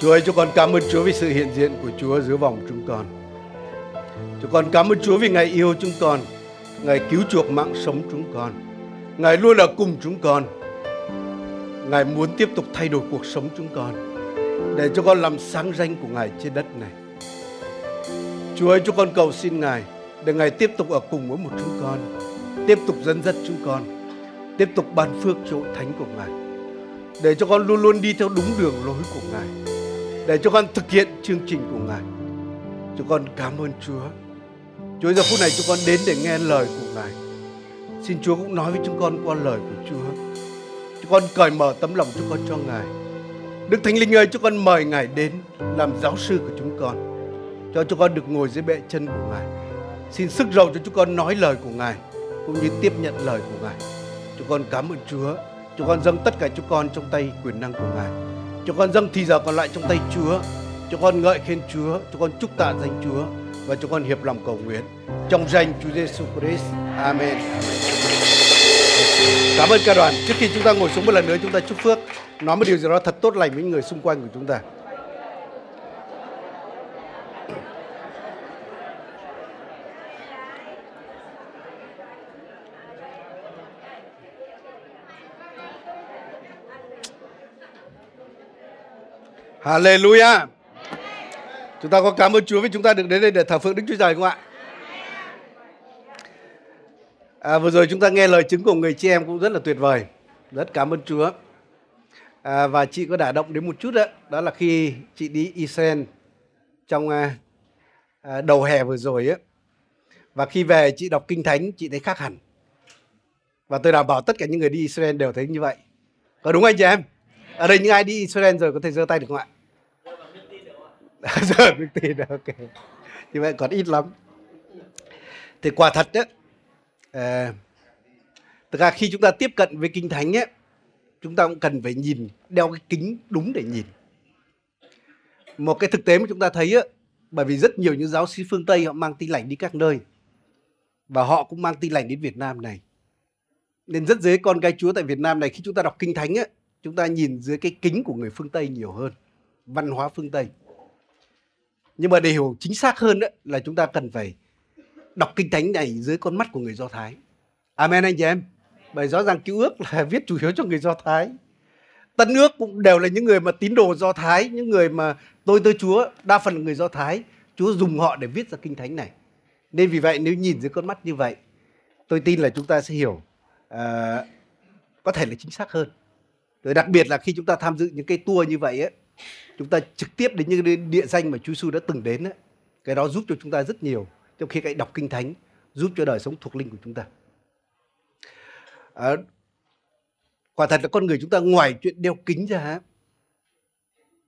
Chúa ơi, cho con cảm ơn Chúa vì sự hiện diện của Chúa giữa vòng chúng con. Cho con cảm ơn Chúa vì Ngài yêu chúng con, Ngài cứu chuộc mạng sống chúng con. Ngài luôn ở cùng chúng con. Ngài muốn tiếp tục thay đổi cuộc sống chúng con để cho con làm sáng danh của Ngài trên đất này. Chúa ơi, cho con cầu xin Ngài để Ngài tiếp tục ở cùng với một chúng con, tiếp tục dẫn dắt chúng con, tiếp tục ban phước cho thánh của Ngài. Để cho con luôn luôn đi theo đúng đường lối của Ngài. Để cho con thực hiện chương trình của Ngài. Chúng con cảm ơn Chúa. Chúa giờ phút này chúng con đến để nghe lời của Ngài. Xin Chúa cũng nói với chúng con qua lời của Chúa. Chúng con cởi mở tấm lòng chúng con cho Ngài. Đức Thánh Linh ơi, chúng con mời Ngài đến làm giáo sư của chúng con. Cho chúng con được ngồi dưới bệ chân của Ngài. Xin sức giàu cho chúng con nói lời của Ngài cũng như tiếp nhận lời của Ngài. Chúng con cảm ơn Chúa. Chúng con dâng tất cả chúng con trong tay quyền năng của Ngài. Chúng con dâng thì giờ còn lại trong tay Chúa. Chúng con ngợi khen Chúa. Chúng con chúc tạ danh Chúa và chúng con hiệp lòng cầu nguyện trong danh Chúa Giêsu Christ. Amen. Cảm ơn ca đoàn. Trước khi chúng ta ngồi xuống một lần nữa chúng ta chúc phước, nói một điều gì đó thật tốt lành với người xung quanh của chúng ta. Hallelujah. Chúng ta có cảm ơn Chúa vì chúng ta được đến đây để thờ phượng Đức Chúa Trời không ạ? À, vừa rồi chúng ta nghe lời chứng của người chị em cũng rất là tuyệt vời. Rất cảm ơn Chúa. À, và chị có đả động đến một chút đó, đó là khi chị đi Israel trong à, à, đầu hè vừa rồi á. Và khi về chị đọc kinh thánh chị thấy khác hẳn. Và tôi đảm bảo tất cả những người đi Israel đều thấy như vậy. Có đúng anh chị em? Ở đây những ai đi Israel rồi có thể giơ tay được không ạ? giờ đức tin ok. Như vậy còn ít lắm. Thì quả thật đấy à, ờ, thực ra khi chúng ta tiếp cận với kinh thánh ấy chúng ta cũng cần phải nhìn đeo cái kính đúng để nhìn. Một cái thực tế mà chúng ta thấy á bởi vì rất nhiều những giáo sĩ phương tây họ mang tin lành đi các nơi và họ cũng mang tin lành đến Việt Nam này. Nên rất dễ con cái Chúa tại Việt Nam này khi chúng ta đọc kinh thánh á chúng ta nhìn dưới cái kính của người phương Tây nhiều hơn văn hóa phương Tây nhưng mà để hiểu chính xác hơn đó, là chúng ta cần phải đọc kinh thánh này dưới con mắt của người Do Thái. Amen anh chị em. Bởi rõ ràng cứu ước là viết chủ yếu cho người Do Thái. Tân ước cũng đều là những người mà tín đồ Do Thái, những người mà tôi tới Chúa, đa phần là người Do Thái. Chúa dùng họ để viết ra kinh thánh này. Nên vì vậy nếu nhìn dưới con mắt như vậy, tôi tin là chúng ta sẽ hiểu uh, có thể là chính xác hơn. Rồi đặc biệt là khi chúng ta tham dự những cái tour như vậy ấy, chúng ta trực tiếp đến những địa danh mà Chúa Giêsu đã từng đến ấy, cái đó giúp cho chúng ta rất nhiều trong khi cái đọc kinh thánh giúp cho đời sống thuộc linh của chúng ta. À, quả thật là con người chúng ta ngoài chuyện đeo kính ra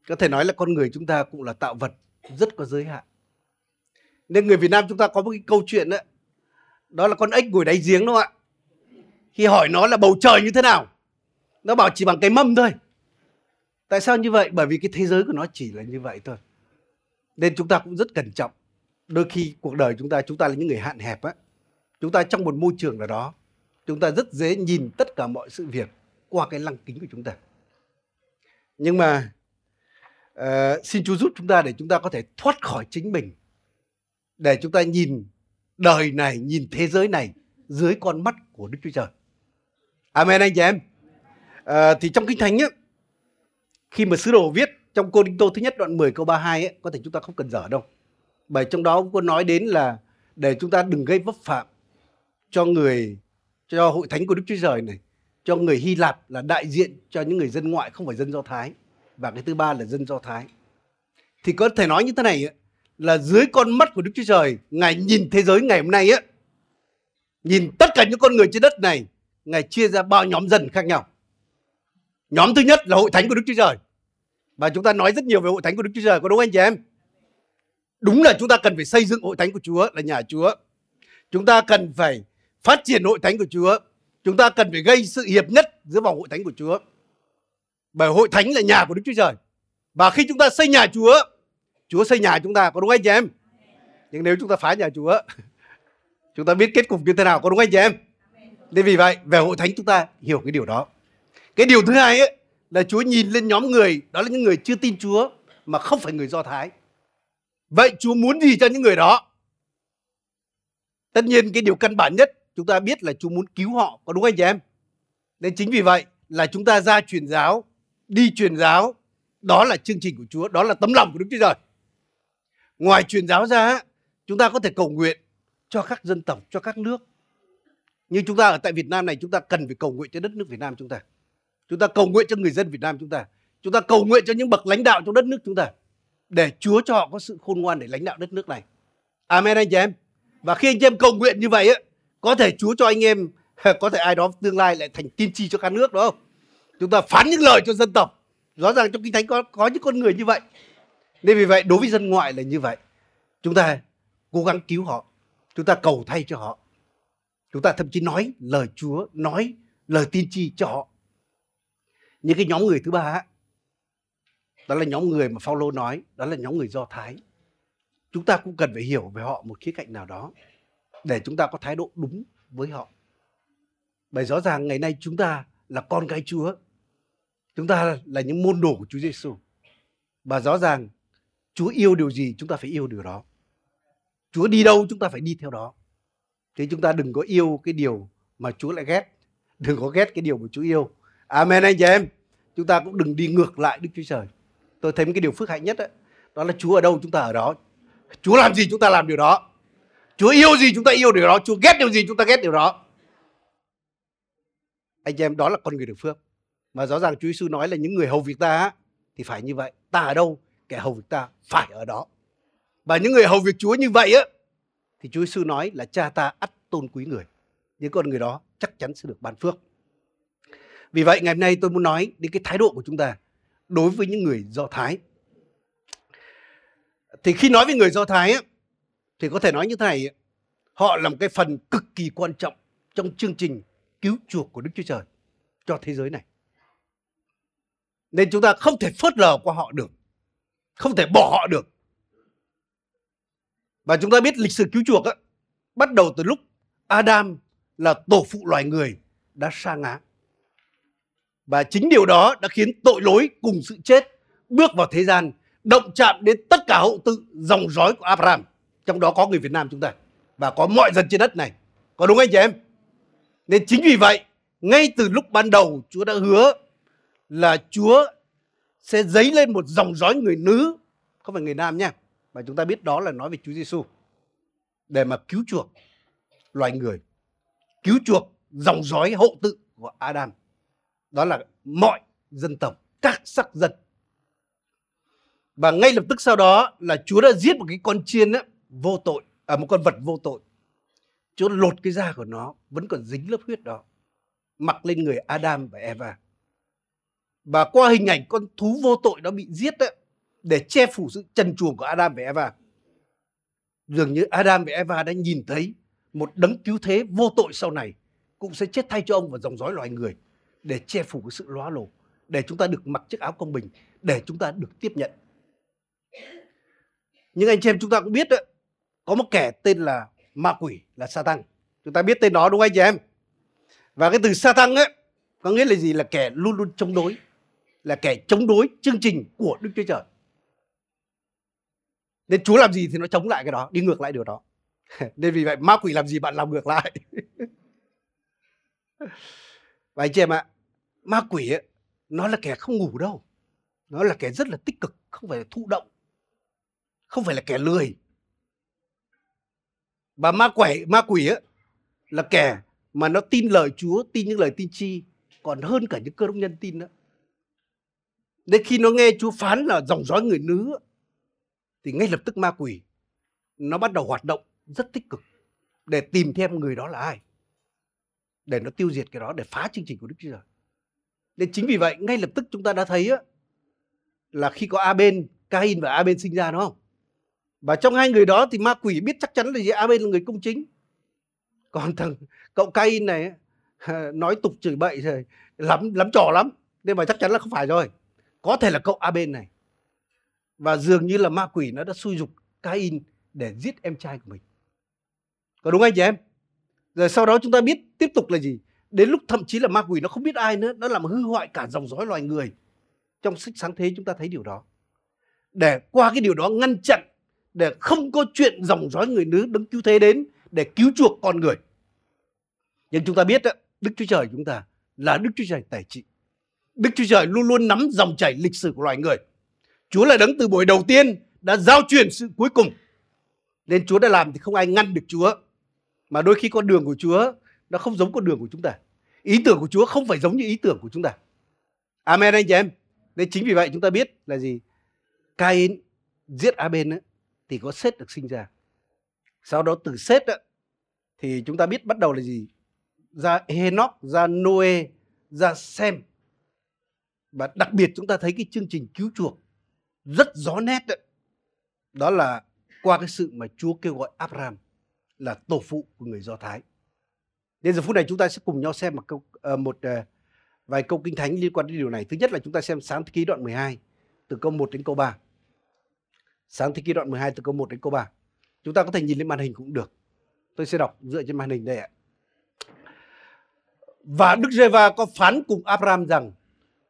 có thể nói là con người chúng ta cũng là tạo vật rất có giới hạn. Nên người Việt Nam chúng ta có một cái câu chuyện đó đó là con ếch ngồi đáy giếng đúng không ạ? Khi hỏi nó là bầu trời như thế nào nó bảo chỉ bằng cái mâm thôi. Tại sao như vậy? Bởi vì cái thế giới của nó chỉ là như vậy thôi. Nên chúng ta cũng rất cẩn trọng. Đôi khi cuộc đời chúng ta, chúng ta là những người hạn hẹp á. Chúng ta trong một môi trường nào đó, chúng ta rất dễ nhìn tất cả mọi sự việc qua cái lăng kính của chúng ta. Nhưng mà uh, xin Chúa giúp chúng ta để chúng ta có thể thoát khỏi chính mình. Để chúng ta nhìn đời này, nhìn thế giới này dưới con mắt của Đức Chúa Trời. Amen anh chị em. Uh, thì trong Kinh Thánh ấy, khi mà sứ đồ viết trong Cô Đinh Tô thứ nhất đoạn 10 câu 32 ấy, có thể chúng ta không cần dở đâu. Bởi trong đó cũng có nói đến là để chúng ta đừng gây vấp phạm cho người cho hội thánh của Đức Chúa Trời này, cho người Hy Lạp là đại diện cho những người dân ngoại không phải dân Do Thái và cái thứ ba là dân Do Thái. Thì có thể nói như thế này ấy, là dưới con mắt của Đức Chúa Trời, Ngài nhìn thế giới ngày hôm nay á, nhìn tất cả những con người trên đất này, Ngài chia ra bao nhóm dân khác nhau. Nhóm thứ nhất là hội thánh của Đức Chúa Trời. Và chúng ta nói rất nhiều về hội thánh của Đức Chúa Trời, có đúng anh chị em? Đúng là chúng ta cần phải xây dựng hội thánh của Chúa là nhà Chúa. Chúng ta cần phải phát triển hội thánh của Chúa. Chúng ta cần phải gây sự hiệp nhất giữa vòng hội thánh của Chúa. Bởi hội thánh là nhà của Đức Chúa Trời. Và khi chúng ta xây nhà Chúa, Chúa xây nhà chúng ta, có đúng anh chị em? Nhưng nếu chúng ta phá nhà Chúa, chúng ta biết kết cục như thế nào, có đúng anh chị em? Nên vì vậy, về hội thánh chúng ta hiểu cái điều đó. Cái điều thứ hai ấy là Chúa nhìn lên nhóm người, đó là những người chưa tin Chúa mà không phải người Do Thái. Vậy Chúa muốn gì cho những người đó? Tất nhiên cái điều căn bản nhất chúng ta biết là Chúa muốn cứu họ, có đúng anh chị em? Nên chính vì vậy là chúng ta ra truyền giáo, đi truyền giáo, đó là chương trình của Chúa, đó là tấm lòng của Đức Chúa Trời. Ngoài truyền giáo ra, chúng ta có thể cầu nguyện cho các dân tộc, cho các nước. Như chúng ta ở tại Việt Nam này, chúng ta cần phải cầu nguyện cho đất nước Việt Nam chúng ta. Chúng ta cầu nguyện cho người dân Việt Nam chúng ta. Chúng ta cầu nguyện cho những bậc lãnh đạo trong đất nước chúng ta. Để Chúa cho họ có sự khôn ngoan để lãnh đạo đất nước này. Amen anh chị em. Và khi anh chị em cầu nguyện như vậy á, có thể Chúa cho anh em có thể ai đó tương lai lại thành tiên tri cho các nước đúng không? Chúng ta phán những lời cho dân tộc. Rõ ràng trong kinh thánh có có những con người như vậy. Nên vì vậy đối với dân ngoại là như vậy. Chúng ta cố gắng cứu họ. Chúng ta cầu thay cho họ. Chúng ta thậm chí nói lời Chúa, nói lời tiên tri cho họ. Những cái nhóm người thứ ba đó là nhóm người mà Phaolô nói, đó là nhóm người Do Thái. Chúng ta cũng cần phải hiểu về họ một khía cạnh nào đó để chúng ta có thái độ đúng với họ. Bởi rõ ràng ngày nay chúng ta là con cái Chúa. Chúng ta là những môn đồ của Chúa Giêsu. Và rõ ràng Chúa yêu điều gì chúng ta phải yêu điều đó. Chúa đi đâu chúng ta phải đi theo đó. Thế chúng ta đừng có yêu cái điều mà Chúa lại ghét. Đừng có ghét cái điều mà Chúa yêu. Amen anh chị em. Chúng ta cũng đừng đi ngược lại Đức Chúa Trời. Tôi thấy một cái điều phước hạnh nhất đó, đó là Chúa ở đâu chúng ta ở đó. Chúa làm gì chúng ta làm điều đó. Chúa yêu gì chúng ta yêu điều đó. Chúa ghét điều gì chúng ta ghét điều đó. Anh chị em đó là con người được phước. Mà rõ ràng Chúa Giêsu nói là những người hầu việc ta thì phải như vậy. Ta ở đâu, kẻ hầu việc ta phải ở đó. Và những người hầu việc Chúa như vậy á thì Chúa Giêsu nói là cha ta ắt tôn quý người. Những con người đó chắc chắn sẽ được ban phước. Vì vậy ngày hôm nay tôi muốn nói đến cái thái độ của chúng ta đối với những người Do Thái. Thì khi nói với người Do Thái thì có thể nói như thế này, họ là một cái phần cực kỳ quan trọng trong chương trình cứu chuộc của Đức Chúa Trời cho thế giới này. Nên chúng ta không thể phớt lờ qua họ được. Không thể bỏ họ được. Và chúng ta biết lịch sử cứu chuộc á, bắt đầu từ lúc Adam là tổ phụ loài người đã sa ngã. Và chính điều đó đã khiến tội lỗi cùng sự chết bước vào thế gian, động chạm đến tất cả hậu tự dòng dõi của Abraham. Trong đó có người Việt Nam chúng ta và có mọi dân trên đất này. Có đúng anh chị em? Nên chính vì vậy, ngay từ lúc ban đầu Chúa đã hứa là Chúa sẽ dấy lên một dòng dõi người nữ, không phải người nam nha. Mà chúng ta biết đó là nói về Chúa Giêsu để mà cứu chuộc loài người, cứu chuộc dòng dõi hậu tự của Adam. Đó là mọi dân tộc, các sắc dân. Và ngay lập tức sau đó là Chúa đã giết một cái con chiên ấy, vô tội, à, một con vật vô tội. Chúa lột cái da của nó vẫn còn dính lớp huyết đó mặc lên người Adam và Eva. Và qua hình ảnh con thú vô tội đó bị giết đấy, để che phủ sự trần truồng của Adam và Eva. Dường như Adam và Eva đã nhìn thấy một đấng cứu thế vô tội sau này cũng sẽ chết thay cho ông và dòng dõi loài người để che phủ cái sự lóa lổ, để chúng ta được mặc chiếc áo công bình, để chúng ta được tiếp nhận. Nhưng anh chị em chúng ta cũng biết đấy, có một kẻ tên là ma quỷ là Satan. Chúng ta biết tên đó đúng không anh chị em? Và cái từ Satan ấy có nghĩa là gì? Là kẻ luôn luôn chống đối, là kẻ chống đối chương trình của Đức Chúa Trời. Nên Chúa làm gì thì nó chống lại cái đó, đi ngược lại điều đó. Nên vì vậy ma quỷ làm gì bạn làm ngược lại. Và anh chị em ạ, ma quỷ ấy, nó là kẻ không ngủ đâu. Nó là kẻ rất là tích cực, không phải là thụ động. Không phải là kẻ lười. Và ma quỷ, ma quỷ ấy, là kẻ mà nó tin lời Chúa, tin những lời tin chi còn hơn cả những cơ đốc nhân tin đó. Nên khi nó nghe Chúa phán là dòng dõi người nữ thì ngay lập tức ma quỷ nó bắt đầu hoạt động rất tích cực để tìm thêm người đó là ai để nó tiêu diệt cái đó để phá chương trình của Đức Chúa Trời. Nên chính vì vậy ngay lập tức chúng ta đã thấy á, là khi có Aben, Cain và Aben sinh ra đúng không? Và trong hai người đó thì ma quỷ biết chắc chắn là gì Aben là người công chính. Còn thằng cậu Cain này nói tục chửi bậy rồi lắm lắm trò lắm nên mà chắc chắn là không phải rồi có thể là cậu Aben này và dường như là ma quỷ nó đã xui dục Cain để giết em trai của mình có đúng anh chị em rồi sau đó chúng ta biết tiếp tục là gì đến lúc thậm chí là ma quỷ nó không biết ai nữa nó làm hư hoại cả dòng dõi loài người trong sách sáng thế chúng ta thấy điều đó để qua cái điều đó ngăn chặn để không có chuyện dòng dõi người nữ đứng cứu thế đến để cứu chuộc con người. Nhưng chúng ta biết đó, Đức Chúa Trời chúng ta là Đức Chúa Trời tài trị. Đức Chúa Trời luôn luôn nắm dòng chảy lịch sử của loài người. Chúa là đấng từ buổi đầu tiên đã giao truyền sự cuối cùng. Nên Chúa đã làm thì không ai ngăn được Chúa. Mà đôi khi con đường của Chúa nó không giống con đường của chúng ta. Ý tưởng của Chúa không phải giống như ý tưởng của chúng ta. Amen anh chị em. Nên chính vì vậy chúng ta biết là gì? Cain giết Abel ấy, thì có Seth được sinh ra. Sau đó từ Seth ấy, thì chúng ta biết bắt đầu là gì? Ra Enoch, ra Noe, ra Sem. Và đặc biệt chúng ta thấy cái chương trình cứu chuộc rất rõ nét đấy. Đó là qua cái sự mà Chúa kêu gọi Abraham là tổ phụ của người Do Thái. Đến giờ phút này chúng ta sẽ cùng nhau xem một câu ờ, một ờ, vài câu kinh thánh liên quan đến điều này. Thứ nhất là chúng ta xem sáng thế ký đoạn 12 từ câu 1 đến câu 3. Sáng thế ký đoạn 12 từ câu 1 đến câu 3. Chúng ta có thể nhìn lên màn hình cũng được. Tôi sẽ đọc dựa trên màn hình đây ạ. Và Đức Giê-va có phán cùng Abraham rằng: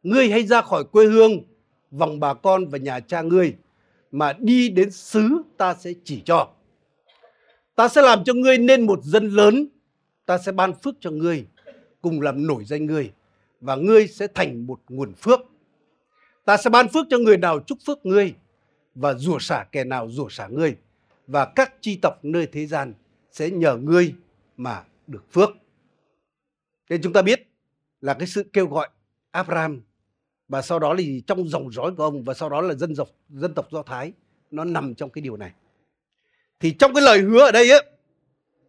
Ngươi hãy ra khỏi quê hương, vòng bà con và nhà cha ngươi mà đi đến xứ ta sẽ chỉ cho. Ta sẽ làm cho ngươi nên một dân lớn, ta sẽ ban phước cho ngươi, cùng làm nổi danh ngươi và ngươi sẽ thành một nguồn phước. Ta sẽ ban phước cho người nào chúc phước ngươi và rủa xả kẻ nào rủa xả ngươi và các chi tộc nơi thế gian sẽ nhờ ngươi mà được phước. Nên chúng ta biết là cái sự kêu gọi Abraham và sau đó thì trong dòng dõi của ông và sau đó là dân tộc dân tộc Do Thái nó nằm trong cái điều này. Thì trong cái lời hứa ở đây ấy,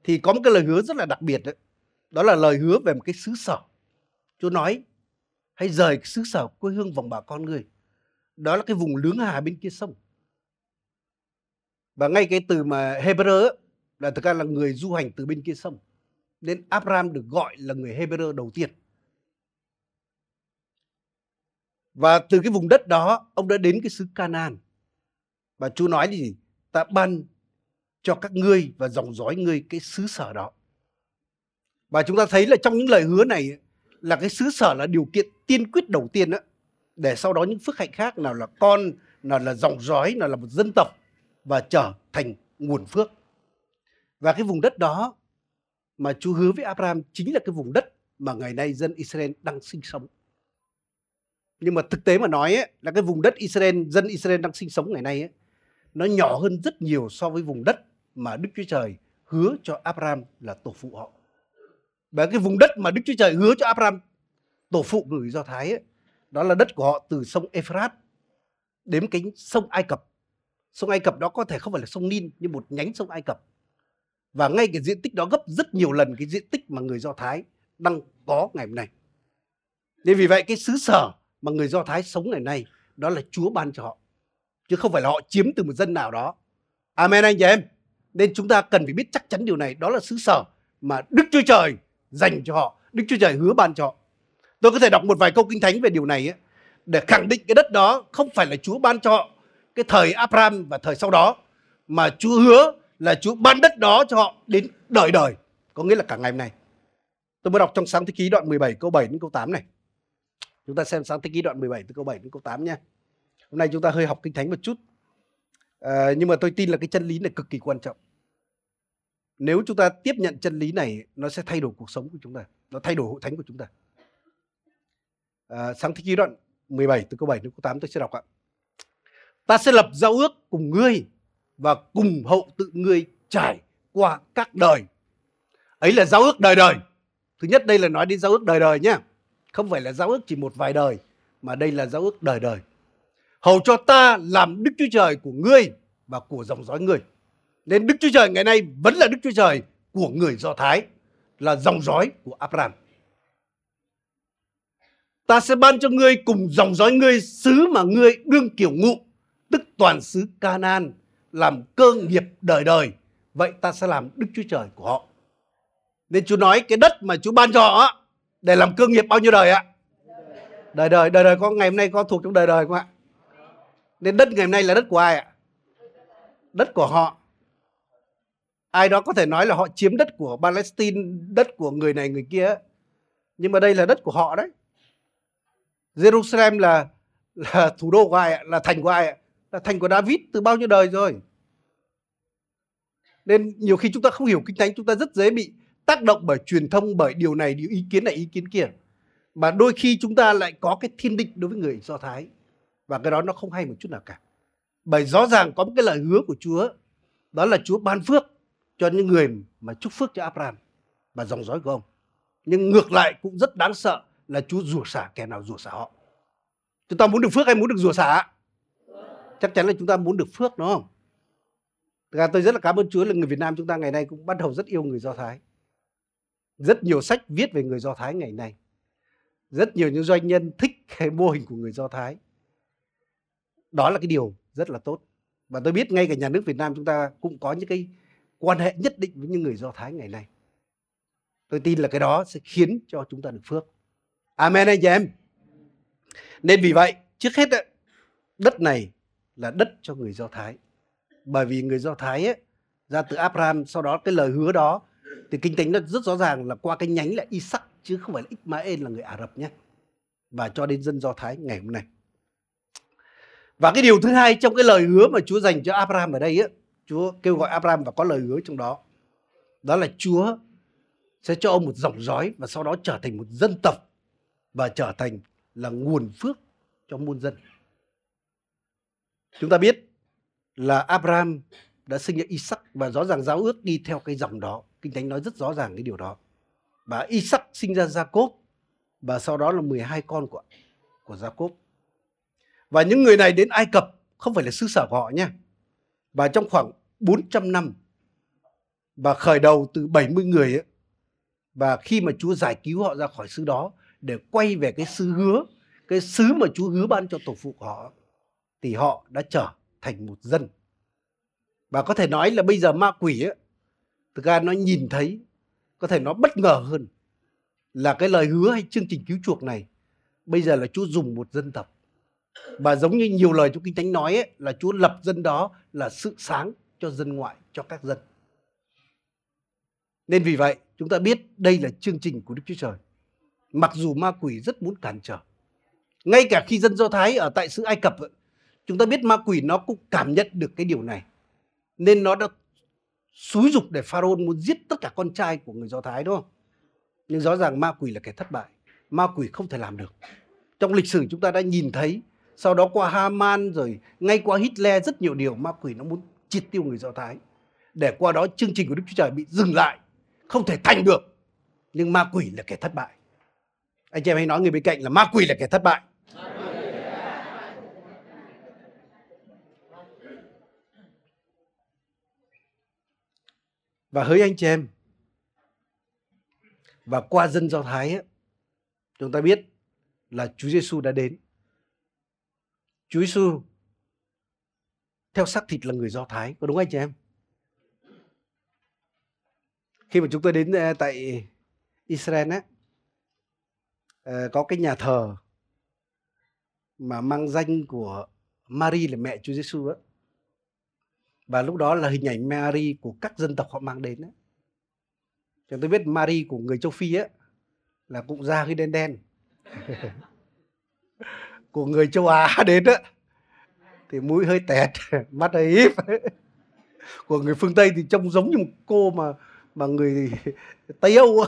thì có một cái lời hứa rất là đặc biệt đấy. Đó là lời hứa về một cái xứ sở. Chúa nói hãy rời cái xứ sở quê hương vòng bà con người. Đó là cái vùng lướng hà bên kia sông. Và ngay cái từ mà Hebrew là thực ra là người du hành từ bên kia sông. Nên Abraham được gọi là người Hebrew đầu tiên. Và từ cái vùng đất đó ông đã đến cái xứ Canaan. Và Chúa nói gì? Ta ban cho các ngươi và dòng dõi ngươi cái xứ sở đó. Và chúng ta thấy là trong những lời hứa này là cái xứ sở là điều kiện tiên quyết đầu tiên đó để sau đó những phước hạnh khác nào là con, nào là dòng dõi, nào là một dân tộc và trở thành nguồn phước. Và cái vùng đất đó mà Chúa hứa với Abraham chính là cái vùng đất mà ngày nay dân Israel đang sinh sống. Nhưng mà thực tế mà nói ấy, là cái vùng đất Israel, dân Israel đang sinh sống ngày nay ấy, nó nhỏ hơn rất nhiều so với vùng đất mà Đức Chúa Trời hứa cho Abraham là tổ phụ họ. Và cái vùng đất mà Đức Chúa Trời hứa cho Abraham tổ phụ người Do Thái ấy, đó là đất của họ từ sông Euphrates đến cái sông Ai Cập. Sông Ai Cập đó có thể không phải là sông Nin nhưng một nhánh sông Ai Cập. Và ngay cái diện tích đó gấp rất nhiều lần cái diện tích mà người Do Thái đang có ngày hôm nay. Nên vì vậy cái xứ sở mà người Do Thái sống ngày nay đó là Chúa ban cho họ. Chứ không phải là họ chiếm từ một dân nào đó. Amen anh chị em. Nên chúng ta cần phải biết chắc chắn điều này. Đó là xứ sở mà Đức Chúa Trời dành cho họ. Đức Chúa Trời hứa ban cho họ. Tôi có thể đọc một vài câu kinh thánh về điều này ấy, để khẳng định cái đất đó không phải là Chúa ban cho họ cái thời Abraham và thời sau đó mà Chúa hứa là Chúa ban đất đó cho họ đến đời đời có nghĩa là cả ngày hôm nay tôi mới đọc trong sáng thế ký đoạn 17 câu 7 đến câu 8 này chúng ta xem sáng thế ký đoạn 17 từ câu 7 đến câu 8 nha hôm nay chúng ta hơi học kinh thánh một chút à, nhưng mà tôi tin là cái chân lý này cực kỳ quan trọng. Nếu chúng ta tiếp nhận chân lý này nó sẽ thay đổi cuộc sống của chúng ta nó thay đổi hội thánh của chúng ta. À, sáng thế ký đoạn 17 từ câu 7 đến câu 8 tôi sẽ đọc ạ. Ta sẽ lập giao ước cùng ngươi và cùng hậu tự ngươi trải qua các đời. Ấy là giao ước đời đời. Thứ nhất đây là nói đến giao ước đời đời nhé không phải là giao ước chỉ một vài đời mà đây là giao ước đời đời hầu cho ta làm đức chúa trời của ngươi và của dòng dõi ngươi nên đức chúa trời ngày nay vẫn là đức chúa trời của người do thái là dòng dõi của abraham ta sẽ ban cho ngươi cùng dòng dõi ngươi xứ mà ngươi đương kiểu ngụ tức toàn xứ Canaan làm cơ nghiệp đời đời. Vậy ta sẽ làm Đức Chúa Trời của họ. Nên Chúa nói cái đất mà Chúa ban cho họ để làm cơ nghiệp bao nhiêu đời ạ? Đời đời, đời đời có ngày hôm nay có thuộc trong đời đời không ạ? Nên đất ngày hôm nay là đất của ai ạ? Đất của họ. Ai đó có thể nói là họ chiếm đất của Palestine, đất của người này người kia. Nhưng mà đây là đất của họ đấy. Jerusalem là là thủ đô của ai ạ? Là thành của ai ạ? là thành của David từ bao nhiêu đời rồi. Nên nhiều khi chúng ta không hiểu kinh thánh chúng ta rất dễ bị tác động bởi truyền thông bởi điều này điều ý kiến này ý kiến kia. Mà đôi khi chúng ta lại có cái thiên định đối với người Do Thái và cái đó nó không hay một chút nào cả. Bởi rõ ràng có một cái lời hứa của Chúa, đó là Chúa ban phước cho những người mà chúc phước cho Abraham và dòng dõi của ông. Nhưng ngược lại cũng rất đáng sợ là Chúa rủa xả kẻ nào rủa xả họ. Chúng ta muốn được phước hay muốn được rủa xả? Chắc chắn là chúng ta muốn được phước, đúng không? Thực ra tôi rất là cảm ơn Chúa là người Việt Nam chúng ta ngày nay cũng bắt đầu rất yêu người Do Thái. Rất nhiều sách viết về người Do Thái ngày nay. Rất nhiều những doanh nhân thích cái mô hình của người Do Thái. Đó là cái điều rất là tốt. Và tôi biết ngay cả nhà nước Việt Nam chúng ta cũng có những cái quan hệ nhất định với những người Do Thái ngày nay. Tôi tin là cái đó sẽ khiến cho chúng ta được phước. Amen anh chị em. Nên vì vậy, trước hết đất này là đất cho người Do Thái. Bởi vì người Do Thái ấy, ra từ Abraham, sau đó cái lời hứa đó thì kinh thánh nó rất rõ ràng là qua cái nhánh là Isaac chứ không phải là Ismael là người Ả Rập nhé. Và cho đến dân Do Thái ngày hôm nay. Và cái điều thứ hai trong cái lời hứa mà Chúa dành cho Abraham ở đây á, Chúa kêu gọi Abraham và có lời hứa trong đó. Đó là Chúa sẽ cho ông một dòng dõi và sau đó trở thành một dân tộc và trở thành là nguồn phước cho muôn dân. Chúng ta biết là Abraham đã sinh ra Isaac và rõ ràng giáo ước đi theo cái dòng đó. Kinh Thánh nói rất rõ ràng cái điều đó. Và Isaac sinh ra Jacob và sau đó là 12 con của của Jacob. Và những người này đến Ai Cập không phải là xứ sở của họ nha. Và trong khoảng 400 năm và khởi đầu từ 70 người ấy, và khi mà Chúa giải cứu họ ra khỏi xứ đó để quay về cái xứ hứa, cái xứ mà Chúa hứa ban cho tổ phụ của họ thì họ đã trở thành một dân. Và có thể nói là bây giờ ma quỷ ấy, thực ra nó nhìn thấy, có thể nó bất ngờ hơn là cái lời hứa hay chương trình cứu chuộc này bây giờ là Chúa dùng một dân tộc. Và giống như nhiều lời trong Kinh Thánh nói ấy, là Chúa lập dân đó là sự sáng cho dân ngoại, cho các dân. Nên vì vậy, chúng ta biết đây là chương trình của Đức Chúa Trời. Mặc dù ma quỷ rất muốn cản trở. Ngay cả khi dân Do Thái ở tại xứ Ai Cập, chúng ta biết ma quỷ nó cũng cảm nhận được cái điều này. Nên nó đã xúi dục để Pharaoh muốn giết tất cả con trai của người Do Thái đúng không? Nhưng rõ ràng ma quỷ là kẻ thất bại. Ma quỷ không thể làm được. Trong lịch sử chúng ta đã nhìn thấy, sau đó qua Haman rồi ngay qua Hitler rất nhiều điều ma quỷ nó muốn triệt tiêu người Do Thái. Để qua đó chương trình của Đức Chúa Trời bị dừng lại không thể thành được. Nhưng ma quỷ là kẻ thất bại. Anh chị em hãy nói người bên cạnh là ma quỷ là kẻ thất bại. Và hỡi anh chị em và qua dân do thái ấy, chúng ta biết là Chúa Giêsu đã đến. Chúa Giêsu theo xác thịt là người do thái, có đúng anh chị em? Khi mà chúng tôi đến ờ, tại Israel á ờ, có cái nhà thờ mà mang danh của Mary là mẹ Chúa Giêsu á. Và lúc đó là hình ảnh Mary của các dân tộc họ mang đến á. Chúng tôi biết Mary của người châu Phi á là cũng da hơi đen đen. của người châu Á đến á, thì mũi hơi tẹt, mắt hơi híp. Của người phương Tây thì trông giống như một cô mà mà người Tây Âu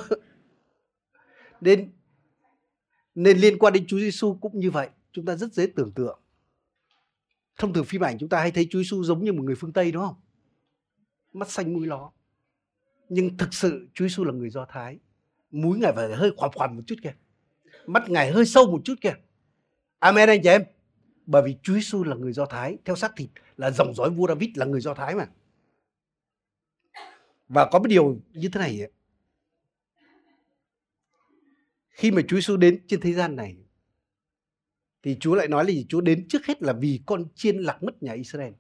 nên nên liên quan đến Chúa Giêsu cũng như vậy, chúng ta rất dễ tưởng tượng. Thông thường phim ảnh chúng ta hay thấy Chúa Giêsu giống như một người phương Tây, đúng không? Mắt xanh, mũi ló. Nhưng thực sự Chúa Giêsu là người Do Thái. Mũi ngài phải hơi khoằm khoằm một chút kìa. Mắt ngài hơi sâu một chút kìa. Amen anh chị em bởi vì Chúa Giêsu là người Do Thái, theo xác thịt là dòng dõi vua David là người Do Thái mà và có một điều như thế này khi mà Chúa Giêsu đến trên thế gian này, thì Chúa lại nói là gì? Chúa đến trước hết là vì con chiên lạc mất nhà Israel.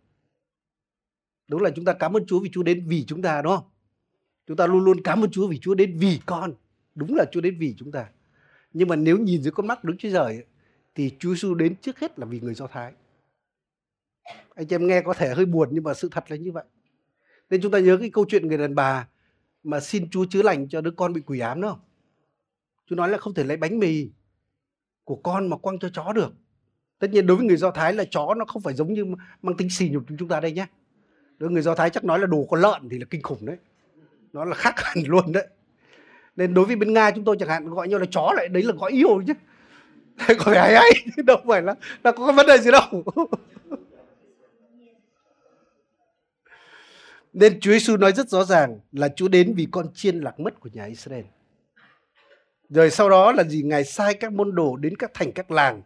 Đúng là chúng ta cảm ơn Chúa vì Chúa đến vì chúng ta, đúng không? Chúng ta luôn luôn cảm ơn Chúa vì Chúa đến vì con. Đúng là Chúa đến vì chúng ta. Nhưng mà nếu nhìn dưới con mắt Đức Chúa Trời thì Chúa Giêsu đến trước hết là vì người Do Thái. Anh em nghe có thể hơi buồn nhưng mà sự thật là như vậy. Nên chúng ta nhớ cái câu chuyện người đàn bà mà xin Chúa chữa lành cho đứa con bị quỷ ám đó. Chúa nói là không thể lấy bánh mì của con mà quăng cho chó được. tất nhiên đối với người do thái là chó nó không phải giống như mang tính xì nhục chúng ta đây nhé đối với người do thái chắc nói là đồ con lợn thì là kinh khủng đấy nó là khác hẳn luôn đấy nên đối với bên nga chúng tôi chẳng hạn, gọi nhau là chó lại, đấy là gọi yêu chứ có phải hay hay đâu phải là là có vấn đề gì đâu. Nên Chúa Giêsu nói rất rõ ràng là Chúa đến vì con chiên lạc mất của nhà Israel. Rồi sau đó là gì? Ngài sai các môn đồ đến các thành các làng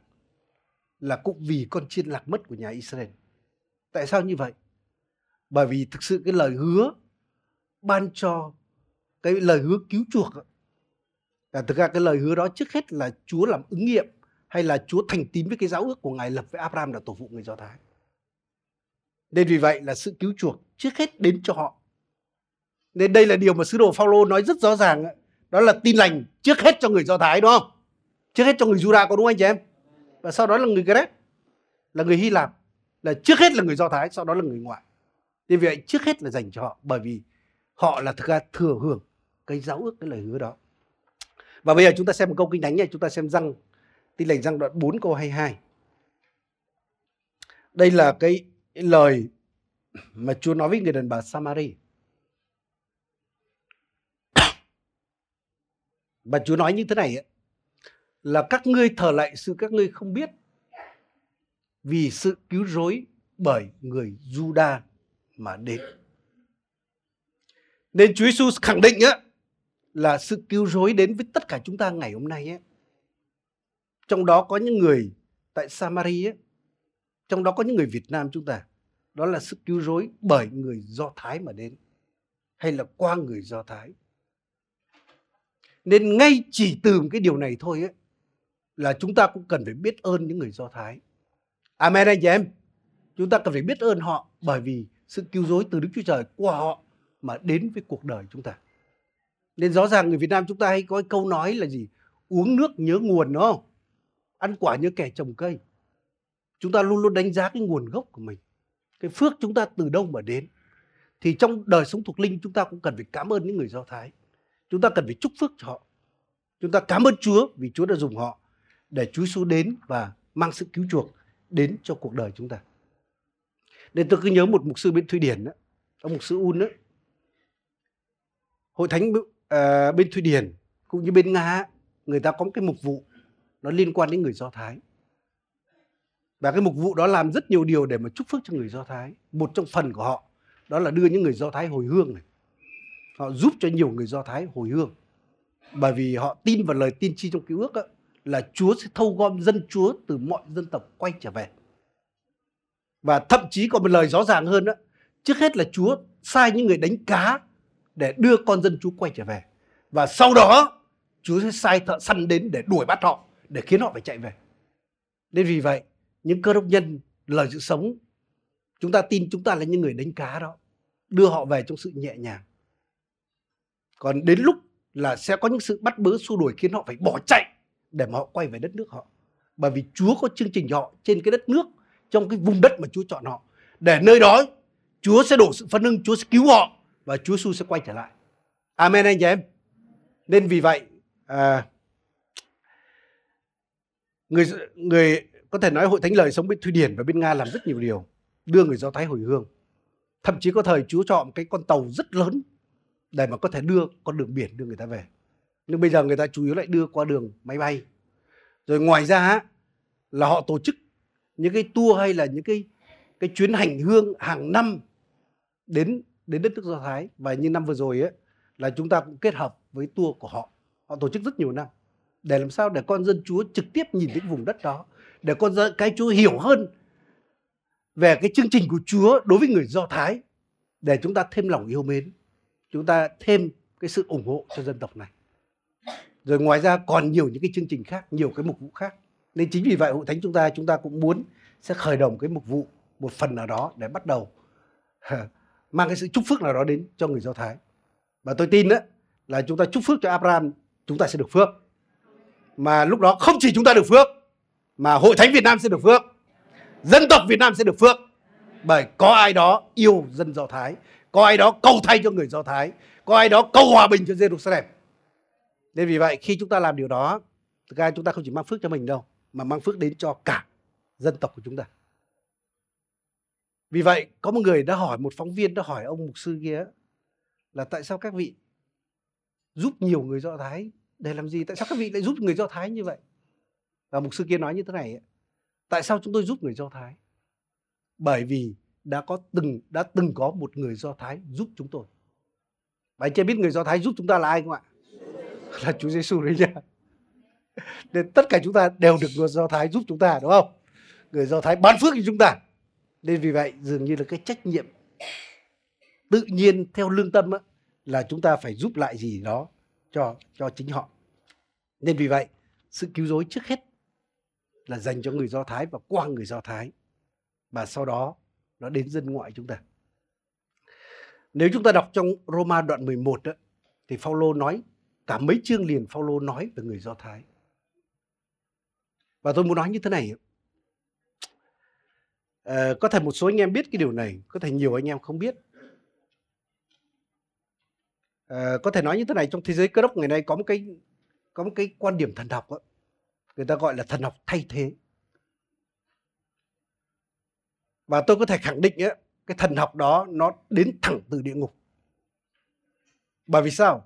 là cũng vì con chiên lạc mất của nhà Israel. Tại sao như vậy? Bởi vì thực sự cái lời hứa ban cho, cái lời hứa cứu chuộc là thực ra cái lời hứa đó trước hết là Chúa làm ứng nghiệm hay là Chúa thành tín với cái giáo ước của Ngài lập với Abraham là tổ phụ người Do Thái. Nên vì vậy là sự cứu chuộc trước hết đến cho họ. Nên đây là điều mà sứ đồ Phaolô nói rất rõ ràng đó là tin lành trước hết cho người Do Thái đúng không? Trước hết cho người Juda có đúng không anh chị em? Và sau đó là người Gret, là người Hy Lạp, là trước hết là người Do Thái, sau đó là người ngoại. Nên vì vậy trước hết là dành cho họ bởi vì họ là thực ra thừa hưởng cái giáo ước cái lời hứa đó. Và bây giờ chúng ta xem một câu kinh thánh này, chúng ta xem răng tin lành răng đoạn 4 câu 22. Đây là cái lời mà Chúa nói với người đàn bà Samari. Và Chúa nói như thế này là các ngươi thờ lại sự các ngươi không biết vì sự cứu rối bởi người Juda mà đến. Nên Chúa Giêsu khẳng định á, là sự cứu rối đến với tất cả chúng ta ngày hôm nay ấy. Trong đó có những người tại Samari ấy, trong đó có những người Việt Nam chúng ta. Đó là sự cứu rối bởi người Do Thái mà đến hay là qua người Do Thái. Nên ngay chỉ từ cái điều này thôi ấy, là chúng ta cũng cần phải biết ơn những người Do Thái. Amen anh chị em. Chúng ta cần phải biết ơn họ bởi vì sự cứu rối từ Đức Chúa Trời qua họ mà đến với cuộc đời chúng ta. Nên rõ ràng người Việt Nam chúng ta hay có câu nói là gì? Uống nước nhớ nguồn đúng không? Ăn quả như kẻ trồng cây. Chúng ta luôn luôn đánh giá cái nguồn gốc của mình. Cái phước chúng ta từ đâu mà đến. Thì trong đời sống thuộc linh chúng ta cũng cần phải cảm ơn những người Do Thái. Chúng ta cần phải chúc phước cho họ. Chúng ta cảm ơn Chúa vì Chúa đã dùng họ để Chúa xuống đến và mang sự cứu chuộc đến cho cuộc đời chúng ta. Nên tôi cứ nhớ một mục sư bên Thụy Điển đó, ông mục sư Un đó. Hội thánh uh, bên Thụy Điển cũng như bên Nga người ta có một cái mục vụ nó liên quan đến người Do Thái. Và cái mục vụ đó làm rất nhiều điều để mà chúc phước cho người Do Thái. Một trong phần của họ đó là đưa những người Do Thái hồi hương này. Họ giúp cho nhiều người Do Thái hồi hương. Bởi vì họ tin vào lời tiên tri trong cứu ước đó, là Chúa sẽ thâu gom dân Chúa từ mọi dân tộc quay trở về. Và thậm chí còn một lời rõ ràng hơn đó, trước hết là Chúa sai những người đánh cá để đưa con dân Chúa quay trở về. Và sau đó Chúa sẽ sai thợ săn đến để đuổi bắt họ, để khiến họ phải chạy về. Nên vì vậy, những cơ đốc nhân lời sự sống, chúng ta tin chúng ta là những người đánh cá đó, đưa họ về trong sự nhẹ nhàng. Còn đến lúc là sẽ có những sự bắt bớ xua đuổi khiến họ phải bỏ chạy để mà họ quay về đất nước họ. Bởi vì Chúa có chương trình họ trên cái đất nước, trong cái vùng đất mà Chúa chọn họ. Để nơi đó Chúa sẽ đổ sự phân hưng, Chúa sẽ cứu họ và Chúa Giêsu sẽ quay trở lại. Amen anh chị em. Nên vì vậy à, người người, có thể nói hội thánh lời sống bên Thụy Điển và bên Nga làm rất nhiều điều, đưa người Do Thái hồi hương. Thậm chí có thời Chúa chọn cái con tàu rất lớn để mà có thể đưa con đường biển đưa người ta về. Nhưng bây giờ người ta chủ yếu lại đưa qua đường máy bay. Rồi ngoài ra là họ tổ chức những cái tour hay là những cái cái chuyến hành hương hàng năm đến đến đất nước Do Thái và như năm vừa rồi ấy là chúng ta cũng kết hợp với tour của họ. Họ tổ chức rất nhiều năm để làm sao để con dân Chúa trực tiếp nhìn đến vùng đất đó, để con dân cái Chúa hiểu hơn về cái chương trình của Chúa đối với người Do Thái để chúng ta thêm lòng yêu mến, chúng ta thêm cái sự ủng hộ cho dân tộc này. Rồi ngoài ra còn nhiều những cái chương trình khác, nhiều cái mục vụ khác. Nên chính vì vậy hội thánh chúng ta chúng ta cũng muốn sẽ khởi động cái mục vụ một phần nào đó để bắt đầu mang cái sự chúc phước nào đó đến cho người Do Thái. Và tôi tin đó là chúng ta chúc phước cho Abraham, chúng ta sẽ được phước. Mà lúc đó không chỉ chúng ta được phước, mà hội thánh Việt Nam sẽ được phước. Dân tộc Việt Nam sẽ được phước. Bởi có ai đó yêu dân Do Thái, có ai đó cầu thay cho người Do Thái, có ai đó cầu hòa bình cho Jerusalem. Nên vì vậy khi chúng ta làm điều đó, thực ra chúng ta không chỉ mang phước cho mình đâu, mà mang phước đến cho cả dân tộc của chúng ta. Vì vậy, có một người đã hỏi một phóng viên đã hỏi ông mục sư kia là tại sao các vị giúp nhiều người Do Thái để làm gì? Tại sao các vị lại giúp người Do Thái như vậy? Và mục sư kia nói như thế này, tại sao chúng tôi giúp người Do Thái? Bởi vì đã có từng đã từng có một người Do Thái giúp chúng tôi. Và anh chị biết người Do Thái giúp chúng ta là ai không ạ? Là Chúa Giêsu đấy nha. Nên tất cả chúng ta đều được người Do Thái giúp chúng ta đúng không? Người Do Thái ban phước cho chúng ta. Nên vì vậy dường như là cái trách nhiệm tự nhiên theo lương tâm á, là chúng ta phải giúp lại gì đó cho cho chính họ. Nên vì vậy sự cứu rỗi trước hết là dành cho người Do Thái và qua người Do Thái. Và sau đó nó đến dân ngoại chúng ta. Nếu chúng ta đọc trong Roma đoạn 11 đó, thì Phaolô nói cả mấy chương liền Phaolô nói về người Do Thái. Và tôi muốn nói như thế này. À, có thể một số anh em biết cái điều này, có thể nhiều anh em không biết. À, có thể nói như thế này trong thế giới cơ đốc ngày nay có một cái có một cái quan điểm thần học đó. người ta gọi là thần học thay thế. Và tôi có thể khẳng định ấy, cái thần học đó nó đến thẳng từ địa ngục. Bởi vì sao?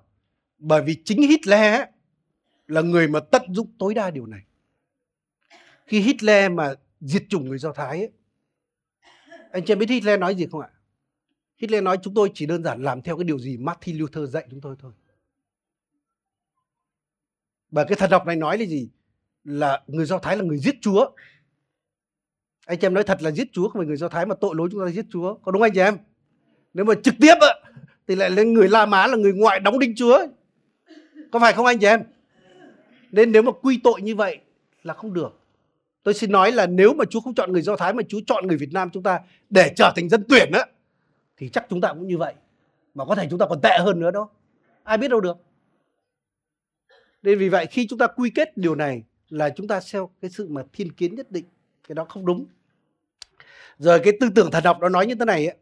Bởi vì chính Hitler ấy, là người mà tận dụng tối đa điều này. Khi Hitler mà diệt chủng người Do Thái ấy, anh chị biết Hitler nói gì không ạ? Hitler nói chúng tôi chỉ đơn giản làm theo cái điều gì Martin Luther dạy chúng tôi thôi. Và cái thần học này nói là gì? Là người Do Thái là người giết Chúa. Anh chị em nói thật là giết Chúa không phải người Do Thái mà tội lỗi chúng ta giết Chúa. Có đúng anh chị em? Nếu mà trực tiếp á, thì lại lên người La Mã là người ngoại đóng đinh Chúa. Có phải không anh chị em? Nên nếu mà quy tội như vậy là không được. Tôi xin nói là nếu mà Chúa không chọn người Do Thái mà Chúa chọn người Việt Nam chúng ta để trở thành dân tuyển á thì chắc chúng ta cũng như vậy. Mà có thể chúng ta còn tệ hơn nữa đó. Ai biết đâu được. Nên vì vậy khi chúng ta quy kết điều này là chúng ta theo cái sự mà thiên kiến nhất định. Cái đó không đúng. Rồi cái tư tưởng thần học nó nói như thế này ấy,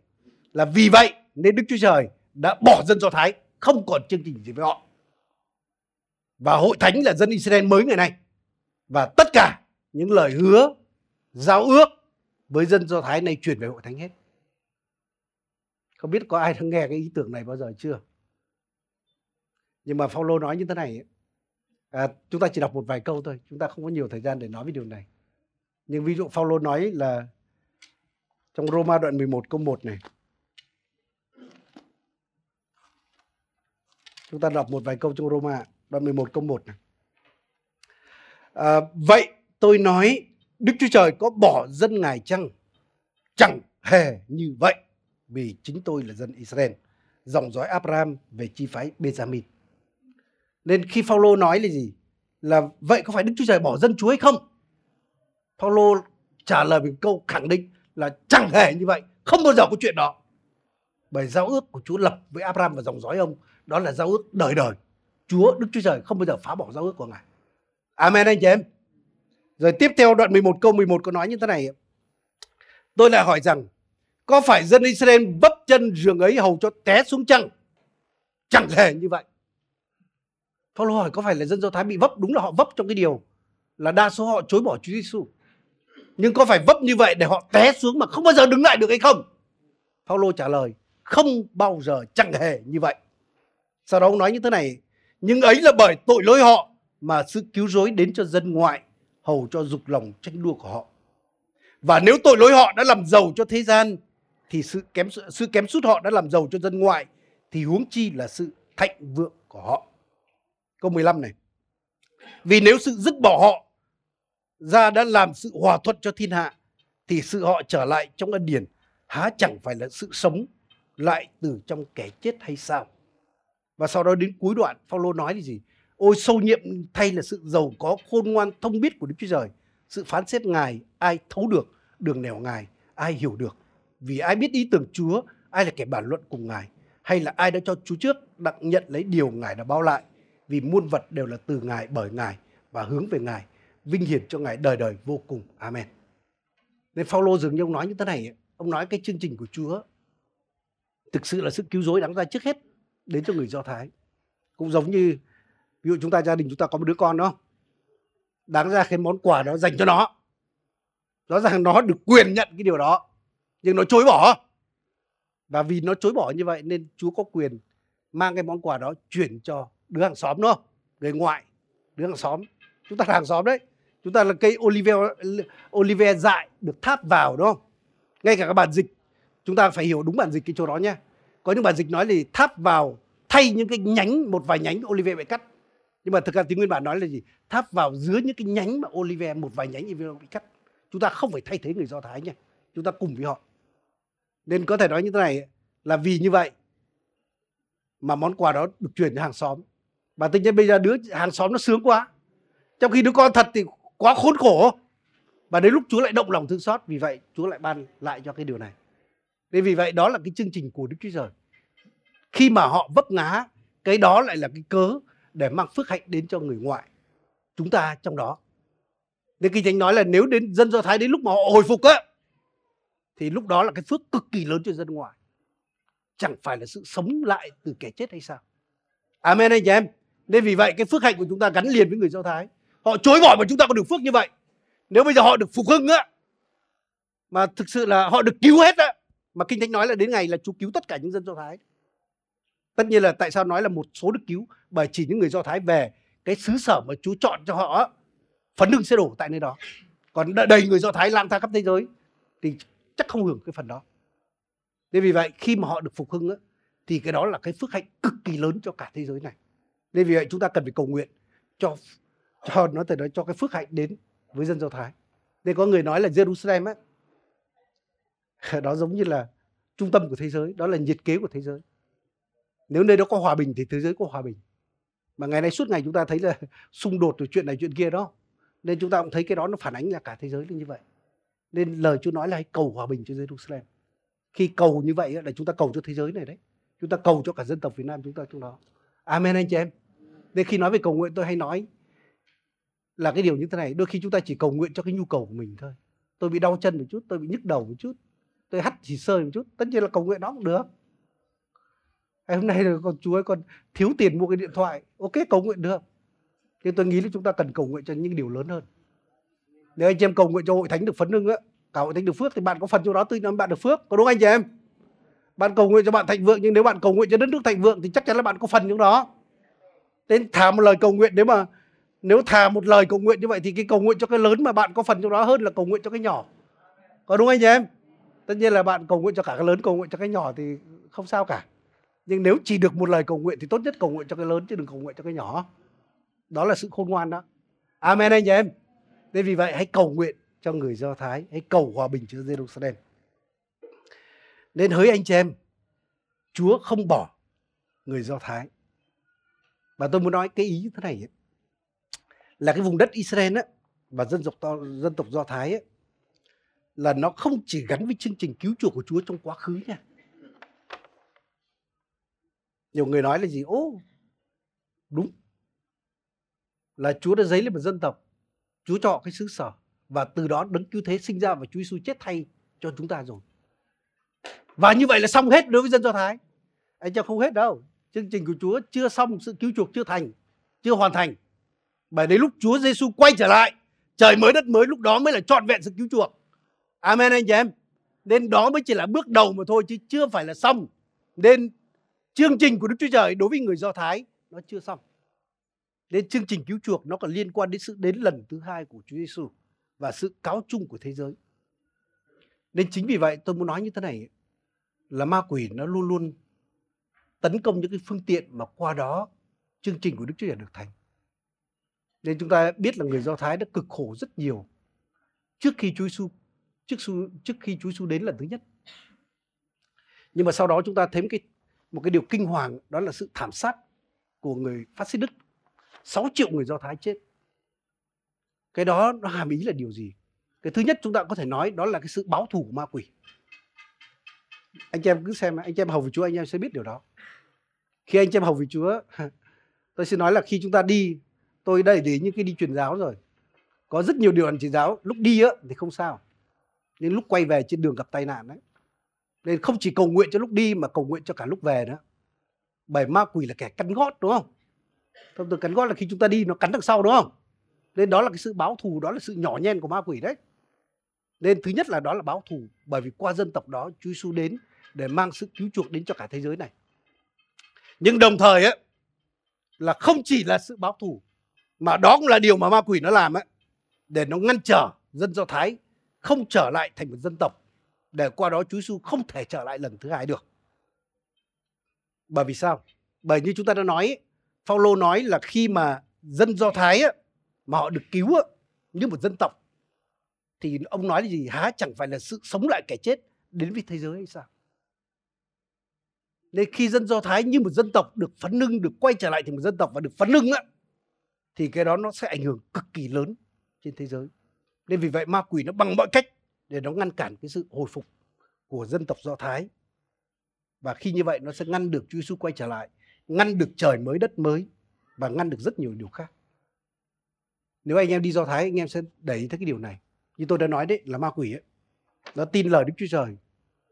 là vì vậy nên Đức Chúa Trời đã bỏ dân Do Thái không còn chương trình gì với họ. Và hội thánh là dân Israel mới ngày nay. Và tất cả những lời hứa giao ước với dân Do Thái này chuyển về hội thánh hết không biết có ai đã nghe cái ý tưởng này bao giờ chưa nhưng mà Phaolô nói như thế này à, chúng ta chỉ đọc một vài câu thôi chúng ta không có nhiều thời gian để nói về điều này nhưng ví dụ Phaolô nói là trong Roma đoạn 11 câu 1 này. Chúng ta đọc một vài câu trong Roma đoạn 11 câu 1 này. À, vậy tôi nói Đức Chúa Trời có bỏ dân Ngài chăng? Chẳng hề như vậy vì chính tôi là dân Israel, dòng dõi Abraham về chi phái Benjamin. Nên khi Phaolô nói là gì? Là vậy có phải Đức Chúa Trời bỏ dân Chúa hay không? Phaolô trả lời một câu khẳng định là chẳng hề như vậy, không bao giờ có chuyện đó. Bởi giao ước của Chúa lập với Abraham và dòng dõi ông, đó là giao ước đời đời. Chúa, Đức Chúa Trời không bao giờ phá bỏ giao ước của Ngài. Amen anh chị em. Rồi tiếp theo đoạn 11 câu 11 có nói như thế này. Tôi lại hỏi rằng, có phải dân Israel bấp chân giường ấy hầu cho té xuống chăng? Chẳng hề như vậy. Paulo hỏi có phải là dân Do Thái bị vấp? Đúng là họ vấp trong cái điều là đa số họ chối bỏ Chúa Giêsu nhưng có phải vấp như vậy để họ té xuống mà không bao giờ đứng lại được hay không Paulo trả lời, không bao giờ, chẳng hề như vậy sau đó ông nói như thế này, nhưng ấy là bởi tội lỗi họ mà sự cứu rỗi đến cho dân ngoại hầu cho dục lòng tranh đua của họ và nếu tội lỗi họ đã làm giàu cho thế gian thì sự kém sự kém sút họ đã làm giàu cho dân ngoại, thì huống chi là sự thạnh vượng của họ. Câu 15 này. Vì nếu sự dứt bỏ họ ra đã làm sự hòa thuận cho thiên hạ, thì sự họ trở lại trong ân điển há chẳng phải là sự sống lại từ trong kẻ chết hay sao và sau đó đến cuối đoạn, Phaolô nói là gì ôi, sâu nhiệm thay là sự giàu có khôn ngoan thông biết của Đức Chúa Trời, sự phán xét ngài ai thấu được, đường nẻo ngài ai hiểu được vì ai biết ý tưởng Chúa ai là kẻ bàn luận cùng ngài hay là ai đã cho Chúa trước đặng nhận lấy điều ngài đã bao lại vì muôn vật đều là từ ngài bởi ngài và hướng về ngài vinh hiển cho Ngài đời đời vô cùng. Amen. Nên Phaolô dường như ông nói như thế này, ông nói cái chương trình của Chúa thực sự là sự cứu rỗi đáng ra trước hết đến cho người Do Thái. Cũng giống như ví dụ chúng ta gia đình chúng ta có một đứa con đó, đáng ra cái món quà đó dành cho nó. rõ ràng nó được quyền nhận cái điều đó nhưng nó chối bỏ. Và vì nó chối bỏ như vậy nên Chúa có quyền mang cái món quà đó chuyển cho đứa hàng xóm đó người ngoại, đứa hàng xóm. Chúng ta là hàng xóm đấy. Chúng ta là cây olive olive dại được tháp vào, đúng không? Ngay cả các bản dịch, chúng ta phải hiểu đúng bản dịch cái chỗ đó nhé. Có những bản dịch nói là tháp vào, thay những cái nhánh, một vài nhánh olive bị cắt. Nhưng mà thực ra tiếng nguyên bản nói là gì? Tháp vào dưới những cái nhánh mà olive, một vài nhánh olive bị cắt. Chúng ta không phải thay thế người do thái nhé. Chúng ta cùng với họ nên có thể nói như thế này, là vì như vậy mà món quà đó được chuyển cho hàng xóm. Và tự nhiên bây giờ đứa hàng xóm nó sướng quá. Trong khi đứa con thật thì quá khốn khổ. Và đến lúc Chúa lại động lòng thương xót, vì vậy Chúa lại ban lại cho cái điều này. Nên vì vậy đó là cái chương trình của Đức Chúa Trời. Khi mà họ vấp ngã, cái đó lại là cái cớ để mang phước hạnh đến cho người ngoại chúng ta trong đó. Nên kinh thánh nói là nếu đến dân do thái đến lúc mà họ hồi phục á thì lúc đó là cái phước cực kỳ lớn cho dân ngoại chẳng phải là sự sống lại từ kẻ chết hay sao? Amen anh chị em. Nên vì vậy cái phước hạnh của chúng ta gắn liền với người do thái. Họ chối bỏ mà chúng ta có được phước như vậy. Nếu bây giờ họ được phục hưng á, mà thực sự là họ được cứu hết á, mà kinh thánh nói là đến ngày là Chúa cứu tất cả những dân do thái. Tất nhiên là tại sao nói là một số được cứu? Bởi chỉ những người do thái về, cái xứ sở mà Chúa chọn cho họ phấn hưng sẽ đổ tại nơi đó. Còn đầy người do thái lang thang khắp thế giới, thì chắc không hưởng cái phần đó. Nên vì vậy khi mà họ được phục hưng á, thì cái đó là cái phước hạnh cực kỳ lớn cho cả thế giới này. Nên vì vậy chúng ta cần phải cầu nguyện cho cho nó thể nói cho cái phước hạnh đến với dân do thái. Nên có người nói là Jerusalem á đó giống như là trung tâm của thế giới đó là nhiệt kế của thế giới. Nếu nơi đó có hòa bình thì thế giới có hòa bình. Mà ngày nay suốt ngày chúng ta thấy là xung đột rồi chuyện này chuyện kia đó. Nên chúng ta cũng thấy cái đó nó phản ánh là cả thế giới là như vậy nên lời Chúa nói là hãy cầu hòa bình cho Jerusalem. Khi cầu như vậy là chúng ta cầu cho thế giới này đấy. Chúng ta cầu cho cả dân tộc Việt Nam chúng ta trong đó. Amen anh chị em. Nên khi nói về cầu nguyện tôi hay nói là cái điều như thế này, đôi khi chúng ta chỉ cầu nguyện cho cái nhu cầu của mình thôi. Tôi bị đau chân một chút, tôi bị nhức đầu một chút, tôi hắt chỉ sơi một chút, tất nhiên là cầu nguyện đó cũng được. Hay hôm nay là con chú ấy còn thiếu tiền mua cái điện thoại, ok, cầu nguyện được. Nhưng tôi nghĩ là chúng ta cần cầu nguyện cho những điều lớn hơn nếu anh chị em cầu nguyện cho hội thánh được phấn hưng á cả hội thánh được phước thì bạn có phần trong đó tự nhiên bạn được phước có đúng anh chị em bạn cầu nguyện cho bạn thịnh vượng nhưng nếu bạn cầu nguyện cho đất nước thịnh vượng thì chắc chắn là bạn có phần trong đó nên thả một lời cầu nguyện nếu mà nếu thả một lời cầu nguyện như vậy thì cái cầu nguyện cho cái lớn mà bạn có phần trong đó hơn là cầu nguyện cho cái nhỏ có đúng anh chị em tất nhiên là bạn cầu nguyện cho cả cái lớn cầu nguyện cho cái nhỏ thì không sao cả nhưng nếu chỉ được một lời cầu nguyện thì tốt nhất cầu nguyện cho cái lớn chứ đừng cầu nguyện cho cái nhỏ đó là sự khôn ngoan đó amen anh chị em nên vì vậy hãy cầu nguyện cho người do thái hãy cầu hòa bình cho jerusalem nên hỡi anh chị em chúa không bỏ người do thái và tôi muốn nói cái ý như thế này ấy, là cái vùng đất Israel á, và dân tộc dân tộc Do Thái ấy, là nó không chỉ gắn với chương trình cứu chuộc của Chúa trong quá khứ nha. Nhiều người nói là gì? Ô, đúng. Là Chúa đã giấy lên một dân tộc. Chúa cho cái xứ sở. Và từ đó đấng cứu thế sinh ra và Chúa Giêsu chết thay cho chúng ta rồi. Và như vậy là xong hết đối với dân Do Thái. Anh cho không hết đâu. Chương trình của Chúa chưa xong, sự cứu chuộc chưa thành, chưa hoàn thành. Bởi đến lúc Chúa Giêsu quay trở lại, trời mới đất mới lúc đó mới là trọn vẹn sự cứu chuộc. Amen anh chị em. Nên đó mới chỉ là bước đầu mà thôi chứ chưa phải là xong. Nên chương trình của Đức Chúa Trời đối với người Do Thái nó chưa xong. Nên chương trình cứu chuộc nó còn liên quan đến sự đến lần thứ hai của Chúa Giêsu và sự cáo chung của thế giới. Nên chính vì vậy tôi muốn nói như thế này là ma quỷ nó luôn luôn tấn công những cái phương tiện mà qua đó chương trình của Đức Chúa Trời được thành. Nên chúng ta biết là người Do Thái đã cực khổ rất nhiều trước khi Chúa Giêsu trước, trước khi Chúa Giêsu đến lần thứ nhất. Nhưng mà sau đó chúng ta thấy một cái một cái điều kinh hoàng đó là sự thảm sát của người phát xít Đức. 6 triệu người Do Thái chết. Cái đó nó hàm ý là điều gì? Cái thứ nhất chúng ta có thể nói đó là cái sự báo thù của ma quỷ. Anh em cứ xem, anh em hầu với Chúa anh em sẽ biết điều đó. Khi anh em hầu với Chúa, tôi xin nói là khi chúng ta đi, tôi đây để những cái đi truyền giáo rồi. Có rất nhiều điều ăn truyền giáo, lúc đi á thì không sao. Nhưng lúc quay về trên đường gặp tai nạn đấy. Nên không chỉ cầu nguyện cho lúc đi mà cầu nguyện cho cả lúc về nữa. Bởi ma quỷ là kẻ cắn gót đúng không? Thông thường cắn gót là khi chúng ta đi nó cắn đằng sau đúng không? Nên đó là cái sự báo thù, đó là sự nhỏ nhen của ma quỷ đấy. nên thứ nhất là đó là báo thù bởi vì qua dân tộc đó Chúa Giêsu đến để mang sự cứu chuộc đến cho cả thế giới này nhưng đồng thời ấy, là không chỉ là sự báo thù mà đó cũng là điều mà ma quỷ nó làm ấy để nó ngăn trở dân Do Thái không trở lại thành một dân tộc để qua đó Chúa Giêsu không thể trở lại lần thứ hai được. Bởi vì sao? Bởi như chúng ta đã nói, Phaolô nói là khi mà dân Do Thái á mà họ được cứu á như một dân tộc thì ông nói là gì? Há chẳng phải là sự sống lại kẻ chết đến với thế giới hay sao? Nên khi dân Do Thái như một dân tộc được phấn nưng, được quay trở lại thành một dân tộc và được phấn nưng á, thì cái đó nó sẽ ảnh hưởng cực kỳ lớn trên thế giới. Nên vì vậy ma quỷ nó bằng mọi cách để nó ngăn cản cái sự hồi phục của dân tộc Do Thái. Và khi như vậy nó sẽ ngăn được Chúa Giêsu quay trở lại, ngăn được trời mới đất mới và ngăn được rất nhiều điều khác. Nếu anh em đi Do Thái anh em sẽ để ý thấy cái điều này. Như tôi đã nói đấy là ma quỷ ấy. Nó tin lời Đức Chúa Trời.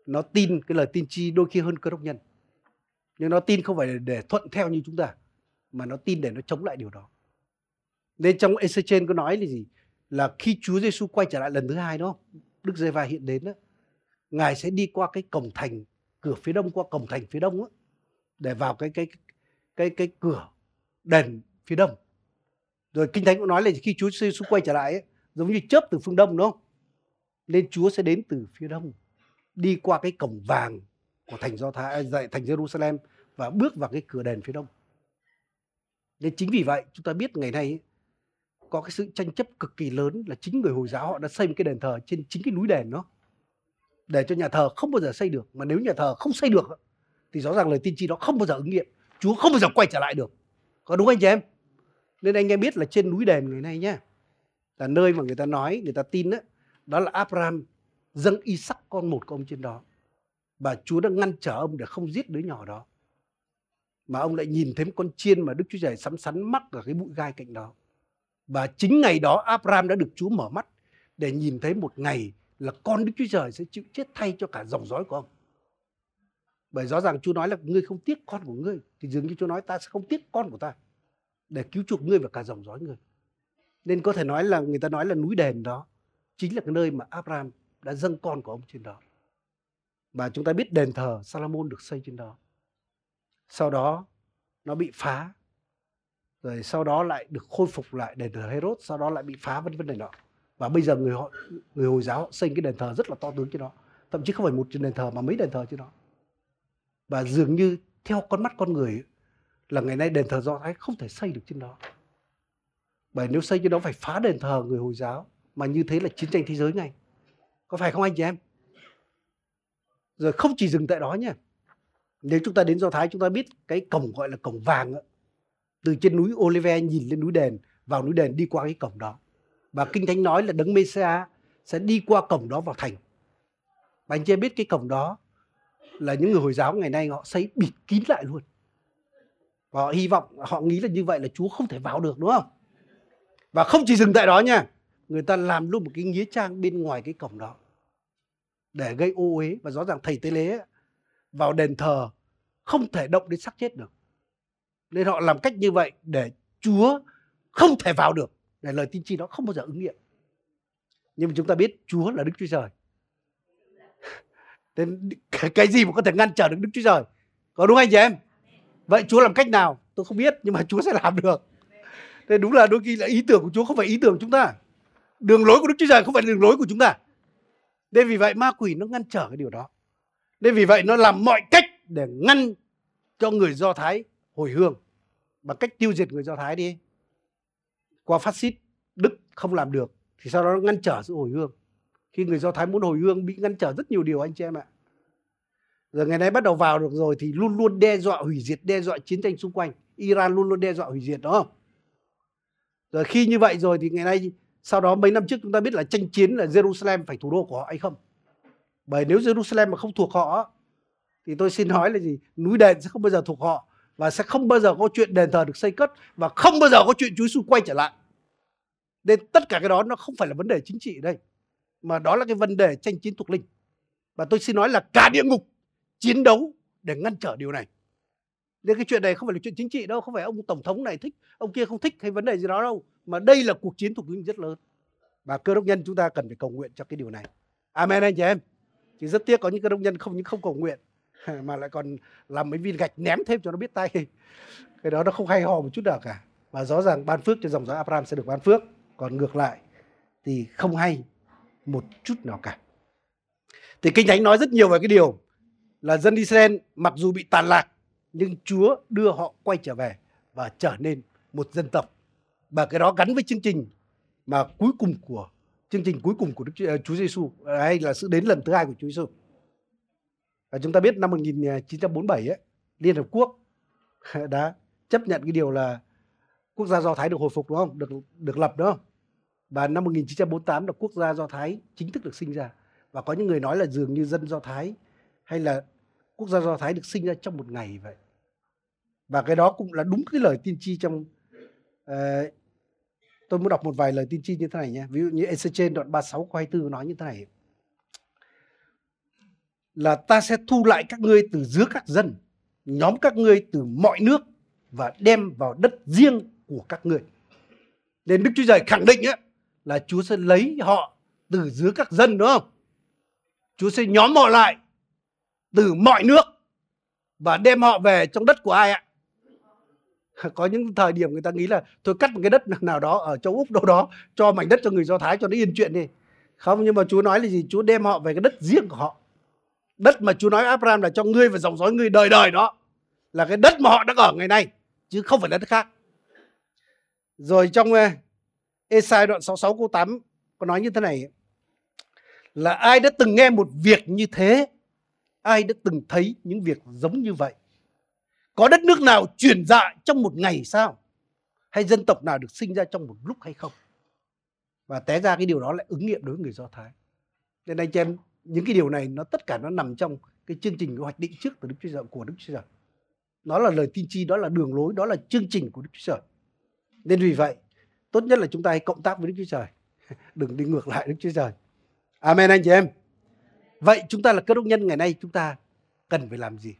Nó tin cái lời tiên tri đôi khi hơn cơ đốc nhân. Nhưng nó tin không phải để, để thuận theo như chúng ta mà nó tin để nó chống lại điều đó. Nên trong Ezechiel có nói là gì? Là khi Chúa Giêsu quay trở lại lần thứ hai đó, Đức Giê-va hiện đến đó, Ngài sẽ đi qua cái cổng thành cửa phía đông qua cổng thành phía đông đó, để vào cái cái cái cái cửa đền phía đông. Rồi Kinh Thánh cũng nói là khi Chúa Giêsu quay trở lại ấy, giống như chớp từ phương đông đúng không? Nên Chúa sẽ đến từ phía đông, đi qua cái cổng vàng của thành Do Thái, à, dạ, thành Jerusalem và bước vào cái cửa đền phía đông. Nên chính vì vậy chúng ta biết ngày nay có cái sự tranh chấp cực kỳ lớn là chính người Hồi giáo họ đã xây một cái đền thờ trên chính cái núi đền đó để cho nhà thờ không bao giờ xây được mà nếu nhà thờ không xây được thì rõ ràng lời tiên tri đó không bao giờ ứng nghiệm Chúa không bao giờ quay trở lại được. Có đúng anh chị em? Nên anh em biết là trên núi đền ngày nay nhá là nơi mà người ta nói người ta tin đó, đó là Abraham dâng Isaac con một của ông trên đó. Và Chúa đã ngăn trở ông để không giết đứa nhỏ đó. Mà ông lại nhìn thấy một con chiên mà Đức Chúa Trời sắm sắn mắc ở cái bụi gai cạnh đó. Và chính ngày đó Abraham đã được Chúa mở mắt để nhìn thấy một ngày là con Đức Chúa Trời sẽ chịu chết thay cho cả dòng dõi của ông. Bởi rõ ràng Chúa nói là ngươi không tiếc con của ngươi, thì dường như Chúa nói ta sẽ không tiếc con của ta để cứu chuộc ngươi và cả dòng dõi ngươi. Nên có thể nói là người ta nói là núi đền đó chính là cái nơi mà Abraham đã dâng con của ông trên đó. Và chúng ta biết đền thờ Salomon được xây trên đó. Sau đó nó bị phá, rồi sau đó lại được khôi phục lại đền thờ Herod sau đó lại bị phá, vân vân này nọ và bây giờ người họ, người hồi giáo họ xây cái đền thờ rất là to tướng trên đó thậm chí không phải một đền thờ mà mấy đền thờ trên đó và dường như theo con mắt con người là ngày nay đền thờ do thái không thể xây được trên đó. Bởi nếu xây trên đó phải phá đền thờ người hồi giáo, mà như thế là chiến tranh thế giới ngay. Có phải không anh chị em? Rồi không chỉ dừng tại đó nhé nếu chúng ta đến do thái, chúng ta biết cái cổng gọi là cổng vàng từ trên núi Olive nhìn lên núi đền, vào núi đền đi qua cái cổng đó. Và kinh thánh nói là đấng Messiah sẽ đi qua cổng đó vào thành. Và anh chị biết cái cổng đó là những người hồi giáo ngày nay họ xây bịt kín lại luôn. Và họ hy vọng, họ nghĩ là như vậy là Chúa không thể vào được, đúng không? Và không chỉ dừng tại đó nha, người ta làm luôn một cái nghĩa trang bên ngoài cái cổng đó để gây ô uế. Và rõ ràng thầy tế lễ vào đền thờ không thể động đến xác chết được. Nên họ làm cách như vậy để Chúa không thể vào được. Để lời tiên tri đó không bao giờ ứng nghiệm. Nhưng mà chúng ta biết Chúa là Đức Chúa Trời nên cái gì mà có thể ngăn trở được Đức Chúa Trời? Có đúng anh chị em? Vậy Chúa làm cách nào? Tôi không biết, nhưng mà Chúa sẽ làm được. Nên đúng là đôi khi là ý tưởng của Chúa không phải ý tưởng của chúng ta. Đường lối của Đức Chúa Trời không phải đường lối của chúng ta. Nên vì vậy ma quỷ nó ngăn trở cái điều đó. Nên vì vậy nó làm mọi cách để ngăn cho người Do Thái hồi hương. Bằng cách tiêu diệt người Do Thái đi. Qua phát xít, Đức không làm được, thì sau đó nó ngăn trở sự hồi hương. Khi người Do Thái muốn hồi hương bị ngăn trở rất nhiều điều anh chị em ạ. Rồi ngày nay bắt đầu vào được rồi thì luôn luôn đe dọa hủy diệt, đe dọa chiến tranh xung quanh. Iran luôn luôn đe dọa hủy diệt đó không? Rồi khi như vậy rồi thì ngày nay sau đó mấy năm trước chúng ta biết là tranh chiến là Jerusalem phải thủ đô của họ hay không? Bởi nếu Jerusalem mà không thuộc họ thì tôi xin nói là gì? Núi đền sẽ không bao giờ thuộc họ và sẽ không bao giờ có chuyện đền thờ được xây cất và không bao giờ có chuyện Chúa xung quay trở lại. Nên tất cả cái đó nó không phải là vấn đề chính trị ở đây mà đó là cái vấn đề tranh chiến thuộc linh. Và tôi xin nói là cả địa ngục chiến đấu để ngăn trở điều này. Nên cái chuyện này không phải là chuyện chính trị đâu, không phải ông tổng thống này thích, ông kia không thích hay vấn đề gì đó đâu, mà đây là cuộc chiến thuộc linh rất lớn. và cơ đốc nhân chúng ta cần phải cầu nguyện cho cái điều này amen anh chị em chỉ rất tiếc có những cơ đốc nhân không những không cầu nguyện mà lại còn làm mấy viên gạch ném thêm cho nó biết tay cái đó nó không hay ho một chút nào cả và rõ ràng ban phước cho dòng dõi Abraham sẽ được ban phước còn ngược lại thì không hay một chút nào cả thì kinh thánh nói rất nhiều về cái điều là dân Israel mặc dù bị tàn lạc nhưng Chúa đưa họ quay trở về và trở nên một dân tộc và cái đó gắn với chương trình mà cuối cùng của chương trình cuối cùng của Đức Chúa, ờ, Giêsu hay là sự đến lần thứ hai của Chúa Giêsu. Và chúng ta biết năm 1947 ấy, Liên Hợp Quốc đã chấp nhận cái điều là quốc gia Do Thái được hồi phục đúng không? Được được lập đúng không? Và năm 1948 là quốc gia Do Thái chính thức được sinh ra. Và có những người nói là dường như dân Do Thái hay là quốc gia Do Thái được sinh ra trong một ngày vậy. Và cái đó cũng là đúng cái lời tiên tri trong uh, tôi muốn đọc một vài lời tiên tri như thế này nhé. Ví dụ như Ezechiel đoạn 36 câu 24 nói như thế này. Là ta sẽ thu lại các ngươi từ giữa các dân, nhóm các ngươi từ mọi nước và đem vào đất riêng của các ngươi. Nên Đức Chúa Trời khẳng định ấy, là Chúa sẽ lấy họ từ giữa các dân, đúng không? Chúa sẽ nhóm họ lại từ mọi nước và đem họ về trong đất của ai ạ? có những thời điểm người ta nghĩ là tôi cắt một cái đất nào đó ở châu úc đâu đó, cho mảnh đất cho người do thái cho nó yên chuyện đi không, nhưng mà chúa nói là gì chúa đem họ về cái đất riêng của họ đất mà chúa nói abraham là cho ngươi và dòng dõi ngươi đời đời đó, là cái đất mà họ đang ở ngày nay, chứ không phải là đất khác rồi trong ờ, Esai đoạn 66 câu 8 có nói như thế này là ai đã từng nghe một việc như thế ai đã từng thấy những việc giống như vậy có đất nước nào chuyển dạ trong một ngày sao? Hay dân tộc nào được sinh ra trong một lúc hay không? Và té ra cái điều đó lại ứng nghiệm đối với người Do Thái. Nên anh chị em, những cái điều này nó tất cả nó nằm trong cái chương trình hoạch định trước từ Đức Chúa Trời của Đức Chúa Trời. Nó là lời tiên tri, đó là đường lối, đó là chương trình của Đức Chúa Trời. Nên vì vậy, tốt nhất là chúng ta hãy cộng tác với Đức Chúa Trời. Đừng đi ngược lại Đức Chúa Trời. Amen, anh chị em. Vậy chúng ta là cơ đốc nhân ngày nay, chúng ta cần phải làm gì?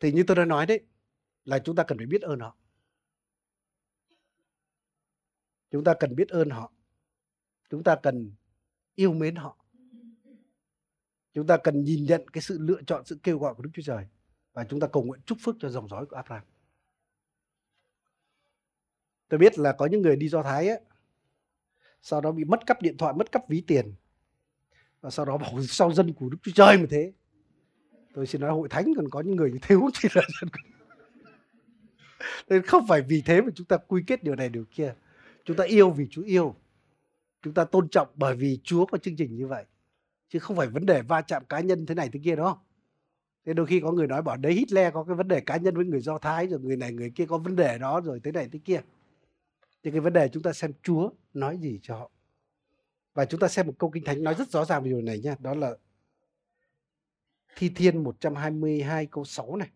thì như tôi đã nói đấy, là chúng ta cần phải biết ơn họ chúng ta cần biết ơn họ chúng ta cần yêu mến họ chúng ta cần nhìn nhận cái sự lựa chọn, sự kêu gọi của đức chúa trời và chúng ta cầu nguyện chúc phước cho dòng dõi của abraham tôi biết là có những người đi do thái ấy, sau đó bị mất cắp điện thoại mất cắp ví tiền và sau đó bảo sau dân của đức chúa trời mà thế. Tôi xin nói hội thánh còn có những người như thế cũng chỉ là nên không phải vì thế mà chúng ta quy kết điều này điều kia. Chúng ta yêu vì Chúa yêu. Chúng ta tôn trọng bởi vì Chúa có chương trình như vậy. Chứ không phải vấn đề va chạm cá nhân thế này thế kia đó thế đôi khi có người nói bảo đấy Hitler có cái vấn đề cá nhân với người Do Thái rồi người này người kia có vấn đề đó rồi thế này thế kia thì cái vấn đề chúng ta xem Chúa nói gì cho họ và chúng ta xem một câu kinh thánh nói rất rõ ràng về điều này nha đó là Thi Thiên 122 câu 6 này.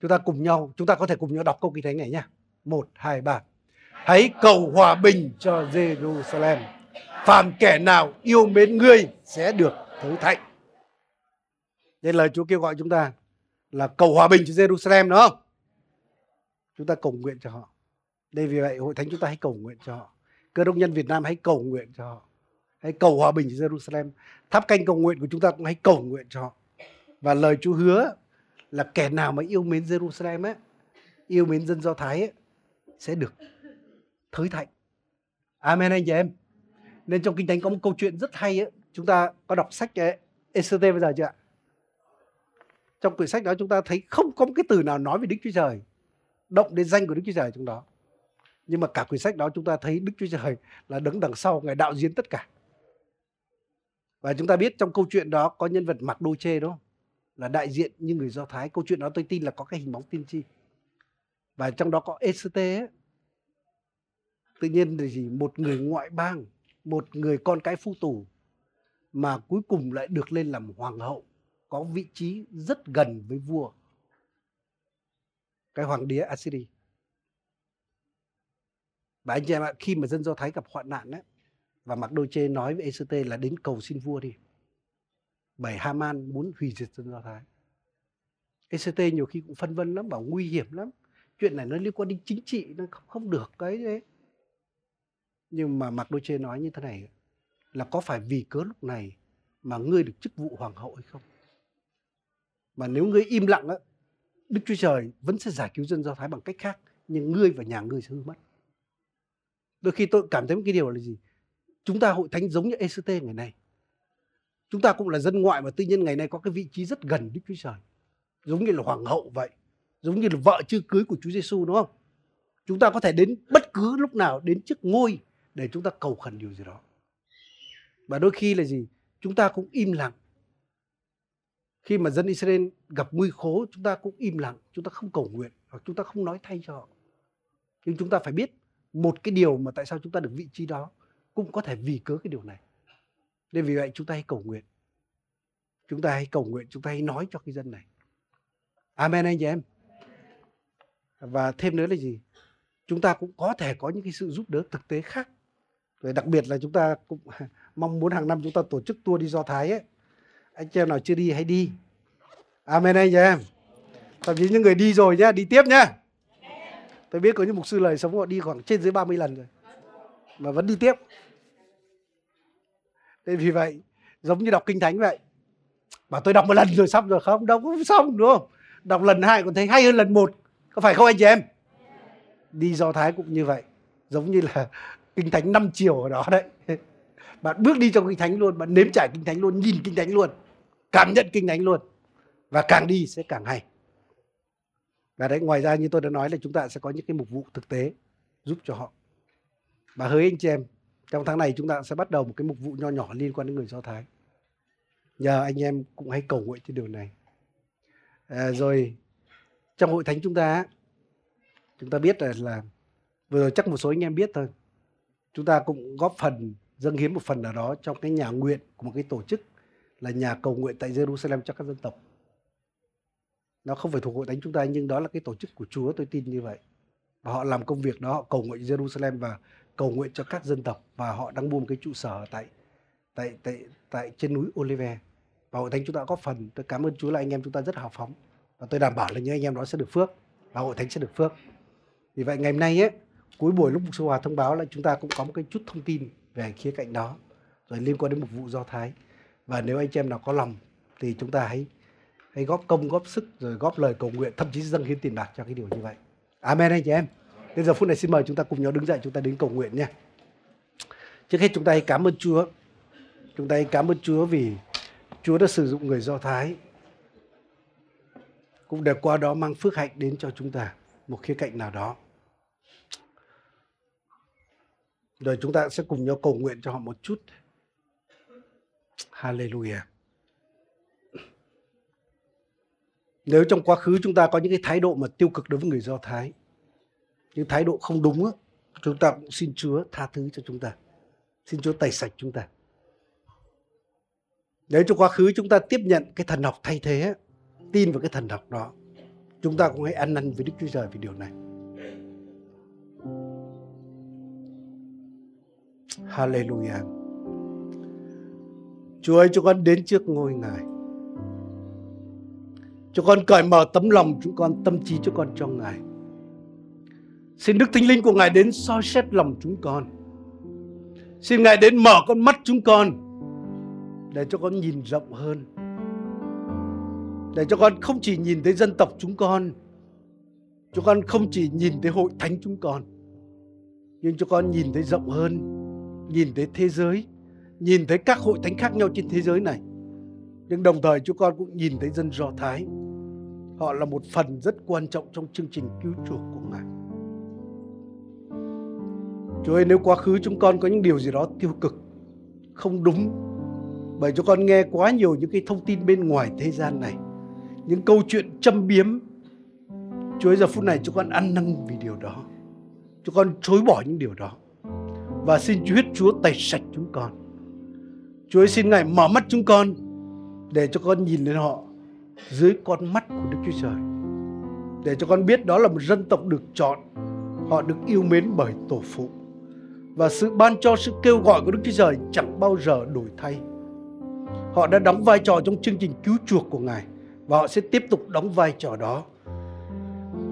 Chúng ta cùng nhau, chúng ta có thể cùng nhau đọc câu kinh thánh này nha. 1, 2, 3. Hãy cầu hòa bình cho Jerusalem. Phàm kẻ nào yêu mến ngươi sẽ được thới thạnh. là lời Chúa kêu gọi chúng ta là cầu hòa bình cho Jerusalem đúng không? Chúng ta cầu nguyện cho họ. Đây vì vậy hội thánh chúng ta hãy cầu nguyện cho họ. Cơ đốc nhân Việt Nam hãy cầu nguyện cho họ hãy cầu hòa bình cho Jerusalem tháp canh cầu nguyện của chúng ta cũng hãy cầu nguyện cho họ và lời Chúa hứa là kẻ nào mà yêu mến Jerusalem ấy, yêu mến dân Do Thái ấy, sẽ được thới thạnh. Amen anh chị em. Nên trong Kinh Thánh có một câu chuyện rất hay ấy. Chúng ta có đọc sách ECT bây giờ chưa ạ? Trong quyển sách đó chúng ta thấy không có một cái từ nào nói về Đức Chúa Trời. Động đến danh của Đức Chúa Trời trong đó. Nhưng mà cả quyển sách đó chúng ta thấy Đức Chúa Trời là đứng đằng sau, Ngài đạo diễn tất cả. Và chúng ta biết trong câu chuyện đó có nhân vật mặc đô chê đúng không? Là đại diện như người Do Thái. Câu chuyện đó tôi tin là có cái hình bóng tiên tri. Và trong đó có Esther ấy. Tự nhiên thì gì? Một người ngoại bang, một người con cái phu tù mà cuối cùng lại được lên làm hoàng hậu có vị trí rất gần với vua cái hoàng đế Assyria và anh chị em ạ khi mà dân Do Thái gặp hoạn nạn ấy, và mặc đôi chê nói với act là đến cầu xin vua đi bởi Haman muốn hủy diệt dân Do Thái. Act nhiều khi cũng phân vân lắm bảo nguy hiểm lắm. Chuyện này nó liên quan đến chính trị nó không, không được cái đấy. Nhưng mà mặc đôi chê nói như thế này là có phải vì cớ lúc này mà ngươi được chức vụ hoàng hậu hay không? Mà nếu ngươi im lặng á đức chúa trời vẫn sẽ giải cứu dân do thái bằng cách khác, nhưng ngươi và nhà ngươi sẽ hư mất. Đôi khi tôi cảm thấy một cái điều là gì? Chúng ta hội thánh giống như ECT ngày nay. Chúng ta cũng là dân ngoại mà tư nhiên ngày nay có cái vị trí rất gần Đức Chúa Trời. Giống như là hoàng hậu vậy, giống như là vợ chưa cưới của Chúa Giêsu đúng không? Chúng ta có thể đến bất cứ lúc nào, đến trước ngôi để chúng ta cầu khẩn điều gì đó. Và đôi khi là gì? Chúng ta cũng im lặng khi mà dân Israel gặp nguy khố, chúng ta cũng im lặng, chúng ta không cầu nguyện hoặc chúng ta không nói thay cho họ. Nhưng chúng ta phải biết một cái điều mà tại sao chúng ta được vị trí đó cũng có thể vì cớ cái điều này. Nên vì vậy chúng ta hãy cầu nguyện. Chúng ta hãy cầu nguyện, chúng ta hãy nói cho cái dân này. Amen anh chị em. Và thêm nữa là gì? Chúng ta cũng có thể có những cái sự giúp đỡ thực tế khác. Rồi đặc biệt là chúng ta cũng mong muốn hàng năm chúng ta tổ chức tour đi do thái ấy anh chị em nào chưa đi hãy đi. Amen anh chị em. Thậm chí những người đi rồi nhá, đi tiếp nhá. Tôi biết có những mục sư lời sống họ đi khoảng trên dưới 30 lần rồi, mà vẫn đi tiếp. Thế vì vậy, giống như đọc kinh thánh vậy, bảo tôi đọc một lần rồi xong rồi, không đâu cũng xong, đúng không? Đọc lần hai còn thấy hay hơn lần một, có phải không anh chị em? Đi do thái cũng như vậy, giống như là kinh thánh năm chiều ở đó đấy. Bạn bước đi trong kinh thánh luôn, bạn nếm trải kinh thánh luôn, nhìn kinh thánh luôn cảm nhận kinh thánh luôn và càng đi sẽ càng hay và đấy ngoài ra như tôi đã nói là chúng ta sẽ có những cái mục vụ thực tế giúp cho họ và hỡi anh chị em trong tháng này chúng ta sẽ bắt đầu một cái mục vụ nho nhỏ liên quan đến người Do Thái. Nhờ anh em cũng hãy cầu nguyện trên điều này. À, rồi trong hội thánh chúng ta chúng ta biết là, là vừa rồi chắc một số anh em biết thôi. Chúng ta cũng góp phần dâng hiến một phần nào đó trong cái nhà nguyện của một cái tổ chức là nhà cầu nguyện tại Jerusalem cho các dân tộc. Nó không phải thuộc hội thánh chúng ta nhưng đó là cái tổ chức của Chúa tôi tin như vậy. Và họ làm công việc đó, họ cầu nguyện Jerusalem và cầu nguyện cho các dân tộc và họ đang mua một cái trụ sở tại tại tại tại trên núi Olive và hội thánh chúng ta có phần tôi cảm ơn Chúa là anh em chúng ta rất hào phóng và tôi đảm bảo là những anh em đó sẽ được phước và hội thánh sẽ được phước vì vậy ngày hôm nay ấy, cuối buổi lúc mục sư Hòa thông báo là chúng ta cũng có một cái chút thông tin về khía cạnh đó rồi liên quan đến một vụ do thái và nếu anh chị em nào có lòng thì chúng ta hãy hãy góp công, góp sức, rồi góp lời cầu nguyện, thậm chí dâng hiến tiền bạc cho cái điều như vậy amen anh chị em Bây giờ phút này xin mời chúng ta cùng nhau đứng dậy, chúng ta đến cầu nguyện nha. Trước hết chúng ta hãy cảm ơn Chúa. Chúng ta hãy cảm ơn Chúa vì Chúa đã sử dụng người Do Thái cũng để qua đó mang phước hạnh đến cho chúng ta một khía cạnh nào đó. Rồi chúng ta sẽ cùng nhau cầu nguyện cho họ một chút. Hallelujah. Nếu trong quá khứ chúng ta có những cái thái độ mà tiêu cực đối với người Do Thái, những thái độ không đúng chúng ta cũng xin Chúa tha thứ cho chúng ta. Xin Chúa tẩy sạch chúng ta. Nếu trong quá khứ chúng ta tiếp nhận cái thần học thay thế, tin vào cái thần học đó, chúng ta cũng hãy ăn năn với Đức Chúa Trời về điều này. Hallelujah. Chúa ơi, chúng con đến trước ngôi Ngài. Chúng con cởi mở tấm lòng chúng con, tâm trí chúng con cho Ngài. Xin Đức Thánh Linh của Ngài đến soi xét lòng chúng con. Xin Ngài đến mở con mắt chúng con để cho con nhìn rộng hơn. Để cho con không chỉ nhìn thấy dân tộc chúng con, chúng con không chỉ nhìn thấy hội thánh chúng con, nhưng cho con nhìn thấy rộng hơn, nhìn thấy thế giới, nhìn thấy các hội thánh khác nhau trên thế giới này. Nhưng đồng thời chúng con cũng nhìn thấy dân Do Thái. Họ là một phần rất quan trọng trong chương trình cứu chuộc của Ngài. Chúa ơi, nếu quá khứ chúng con có những điều gì đó tiêu cực, Không đúng, Bởi chúng con nghe quá nhiều những cái thông tin bên ngoài thế gian này, Những câu chuyện châm biếm, Chúa ơi, giờ phút này chúng con ăn năn vì điều đó Chúng con chối bỏ những điều đó Và xin Chúa huyết Chúa tẩy sạch chúng con Chúa ơi xin Ngài mở mắt chúng con Để cho con nhìn lên họ Dưới con mắt của Đức Chúa Trời Để cho con biết đó là một dân tộc được chọn Họ được yêu mến bởi tổ phụ và sự ban cho sự kêu gọi của Đức Chúa Trời chẳng bao giờ đổi thay. Họ đã đóng vai trò trong chương trình cứu chuộc của Ngài và họ sẽ tiếp tục đóng vai trò đó.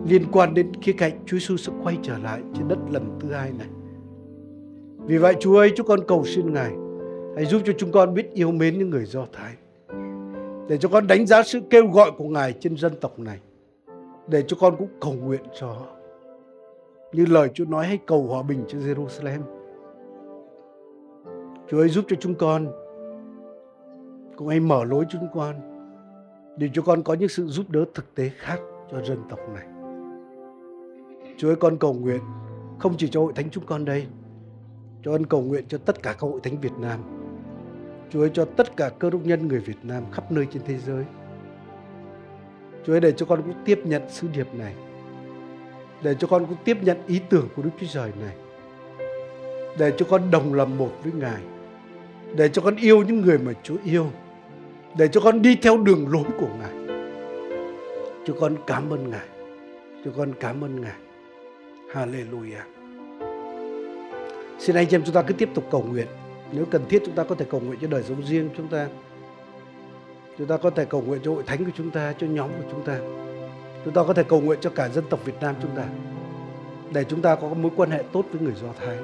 liên quan đến khía cạnh Chúa Giêsu sẽ quay trở lại trên đất lần thứ hai này. Vì vậy Chúa ơi, chúng con cầu xin Ngài hãy giúp cho chúng con biết yêu mến những người Do Thái. Để cho con đánh giá sự kêu gọi của Ngài trên dân tộc này. Để cho con cũng cầu nguyện cho họ. Như lời Chúa nói hãy cầu hòa bình cho Jerusalem. Chúa ơi giúp cho chúng con cũng hãy mở lối cho chúng con để cho con có những sự giúp đỡ thực tế khác cho dân tộc này. Chúa ơi con cầu nguyện không chỉ cho hội thánh chúng con đây, cho con cầu nguyện cho tất cả các hội thánh Việt Nam. Chúa ơi cho tất cả cơ đốc nhân người Việt Nam khắp nơi trên thế giới. Chúa ơi để cho con cũng tiếp nhận sứ điệp này. Để cho con cũng tiếp nhận ý tưởng của Đức Chúa Trời này. Để cho con đồng làm một với Ngài. Để cho con yêu những người mà Chúa yêu. Để cho con đi theo đường lối của Ngài. Chúa con cảm ơn Ngài. Chúa con cảm ơn Ngài. Hallelujah. Xin anh chị em chúng ta cứ tiếp tục cầu nguyện. Nếu cần thiết chúng ta có thể cầu nguyện cho đời sống riêng chúng ta. Chúng ta có thể cầu nguyện cho hội thánh của chúng ta, cho nhóm của chúng ta. Chúng ta có thể cầu nguyện cho cả dân tộc Việt Nam chúng ta. Để chúng ta có mối quan hệ tốt với người Do Thái.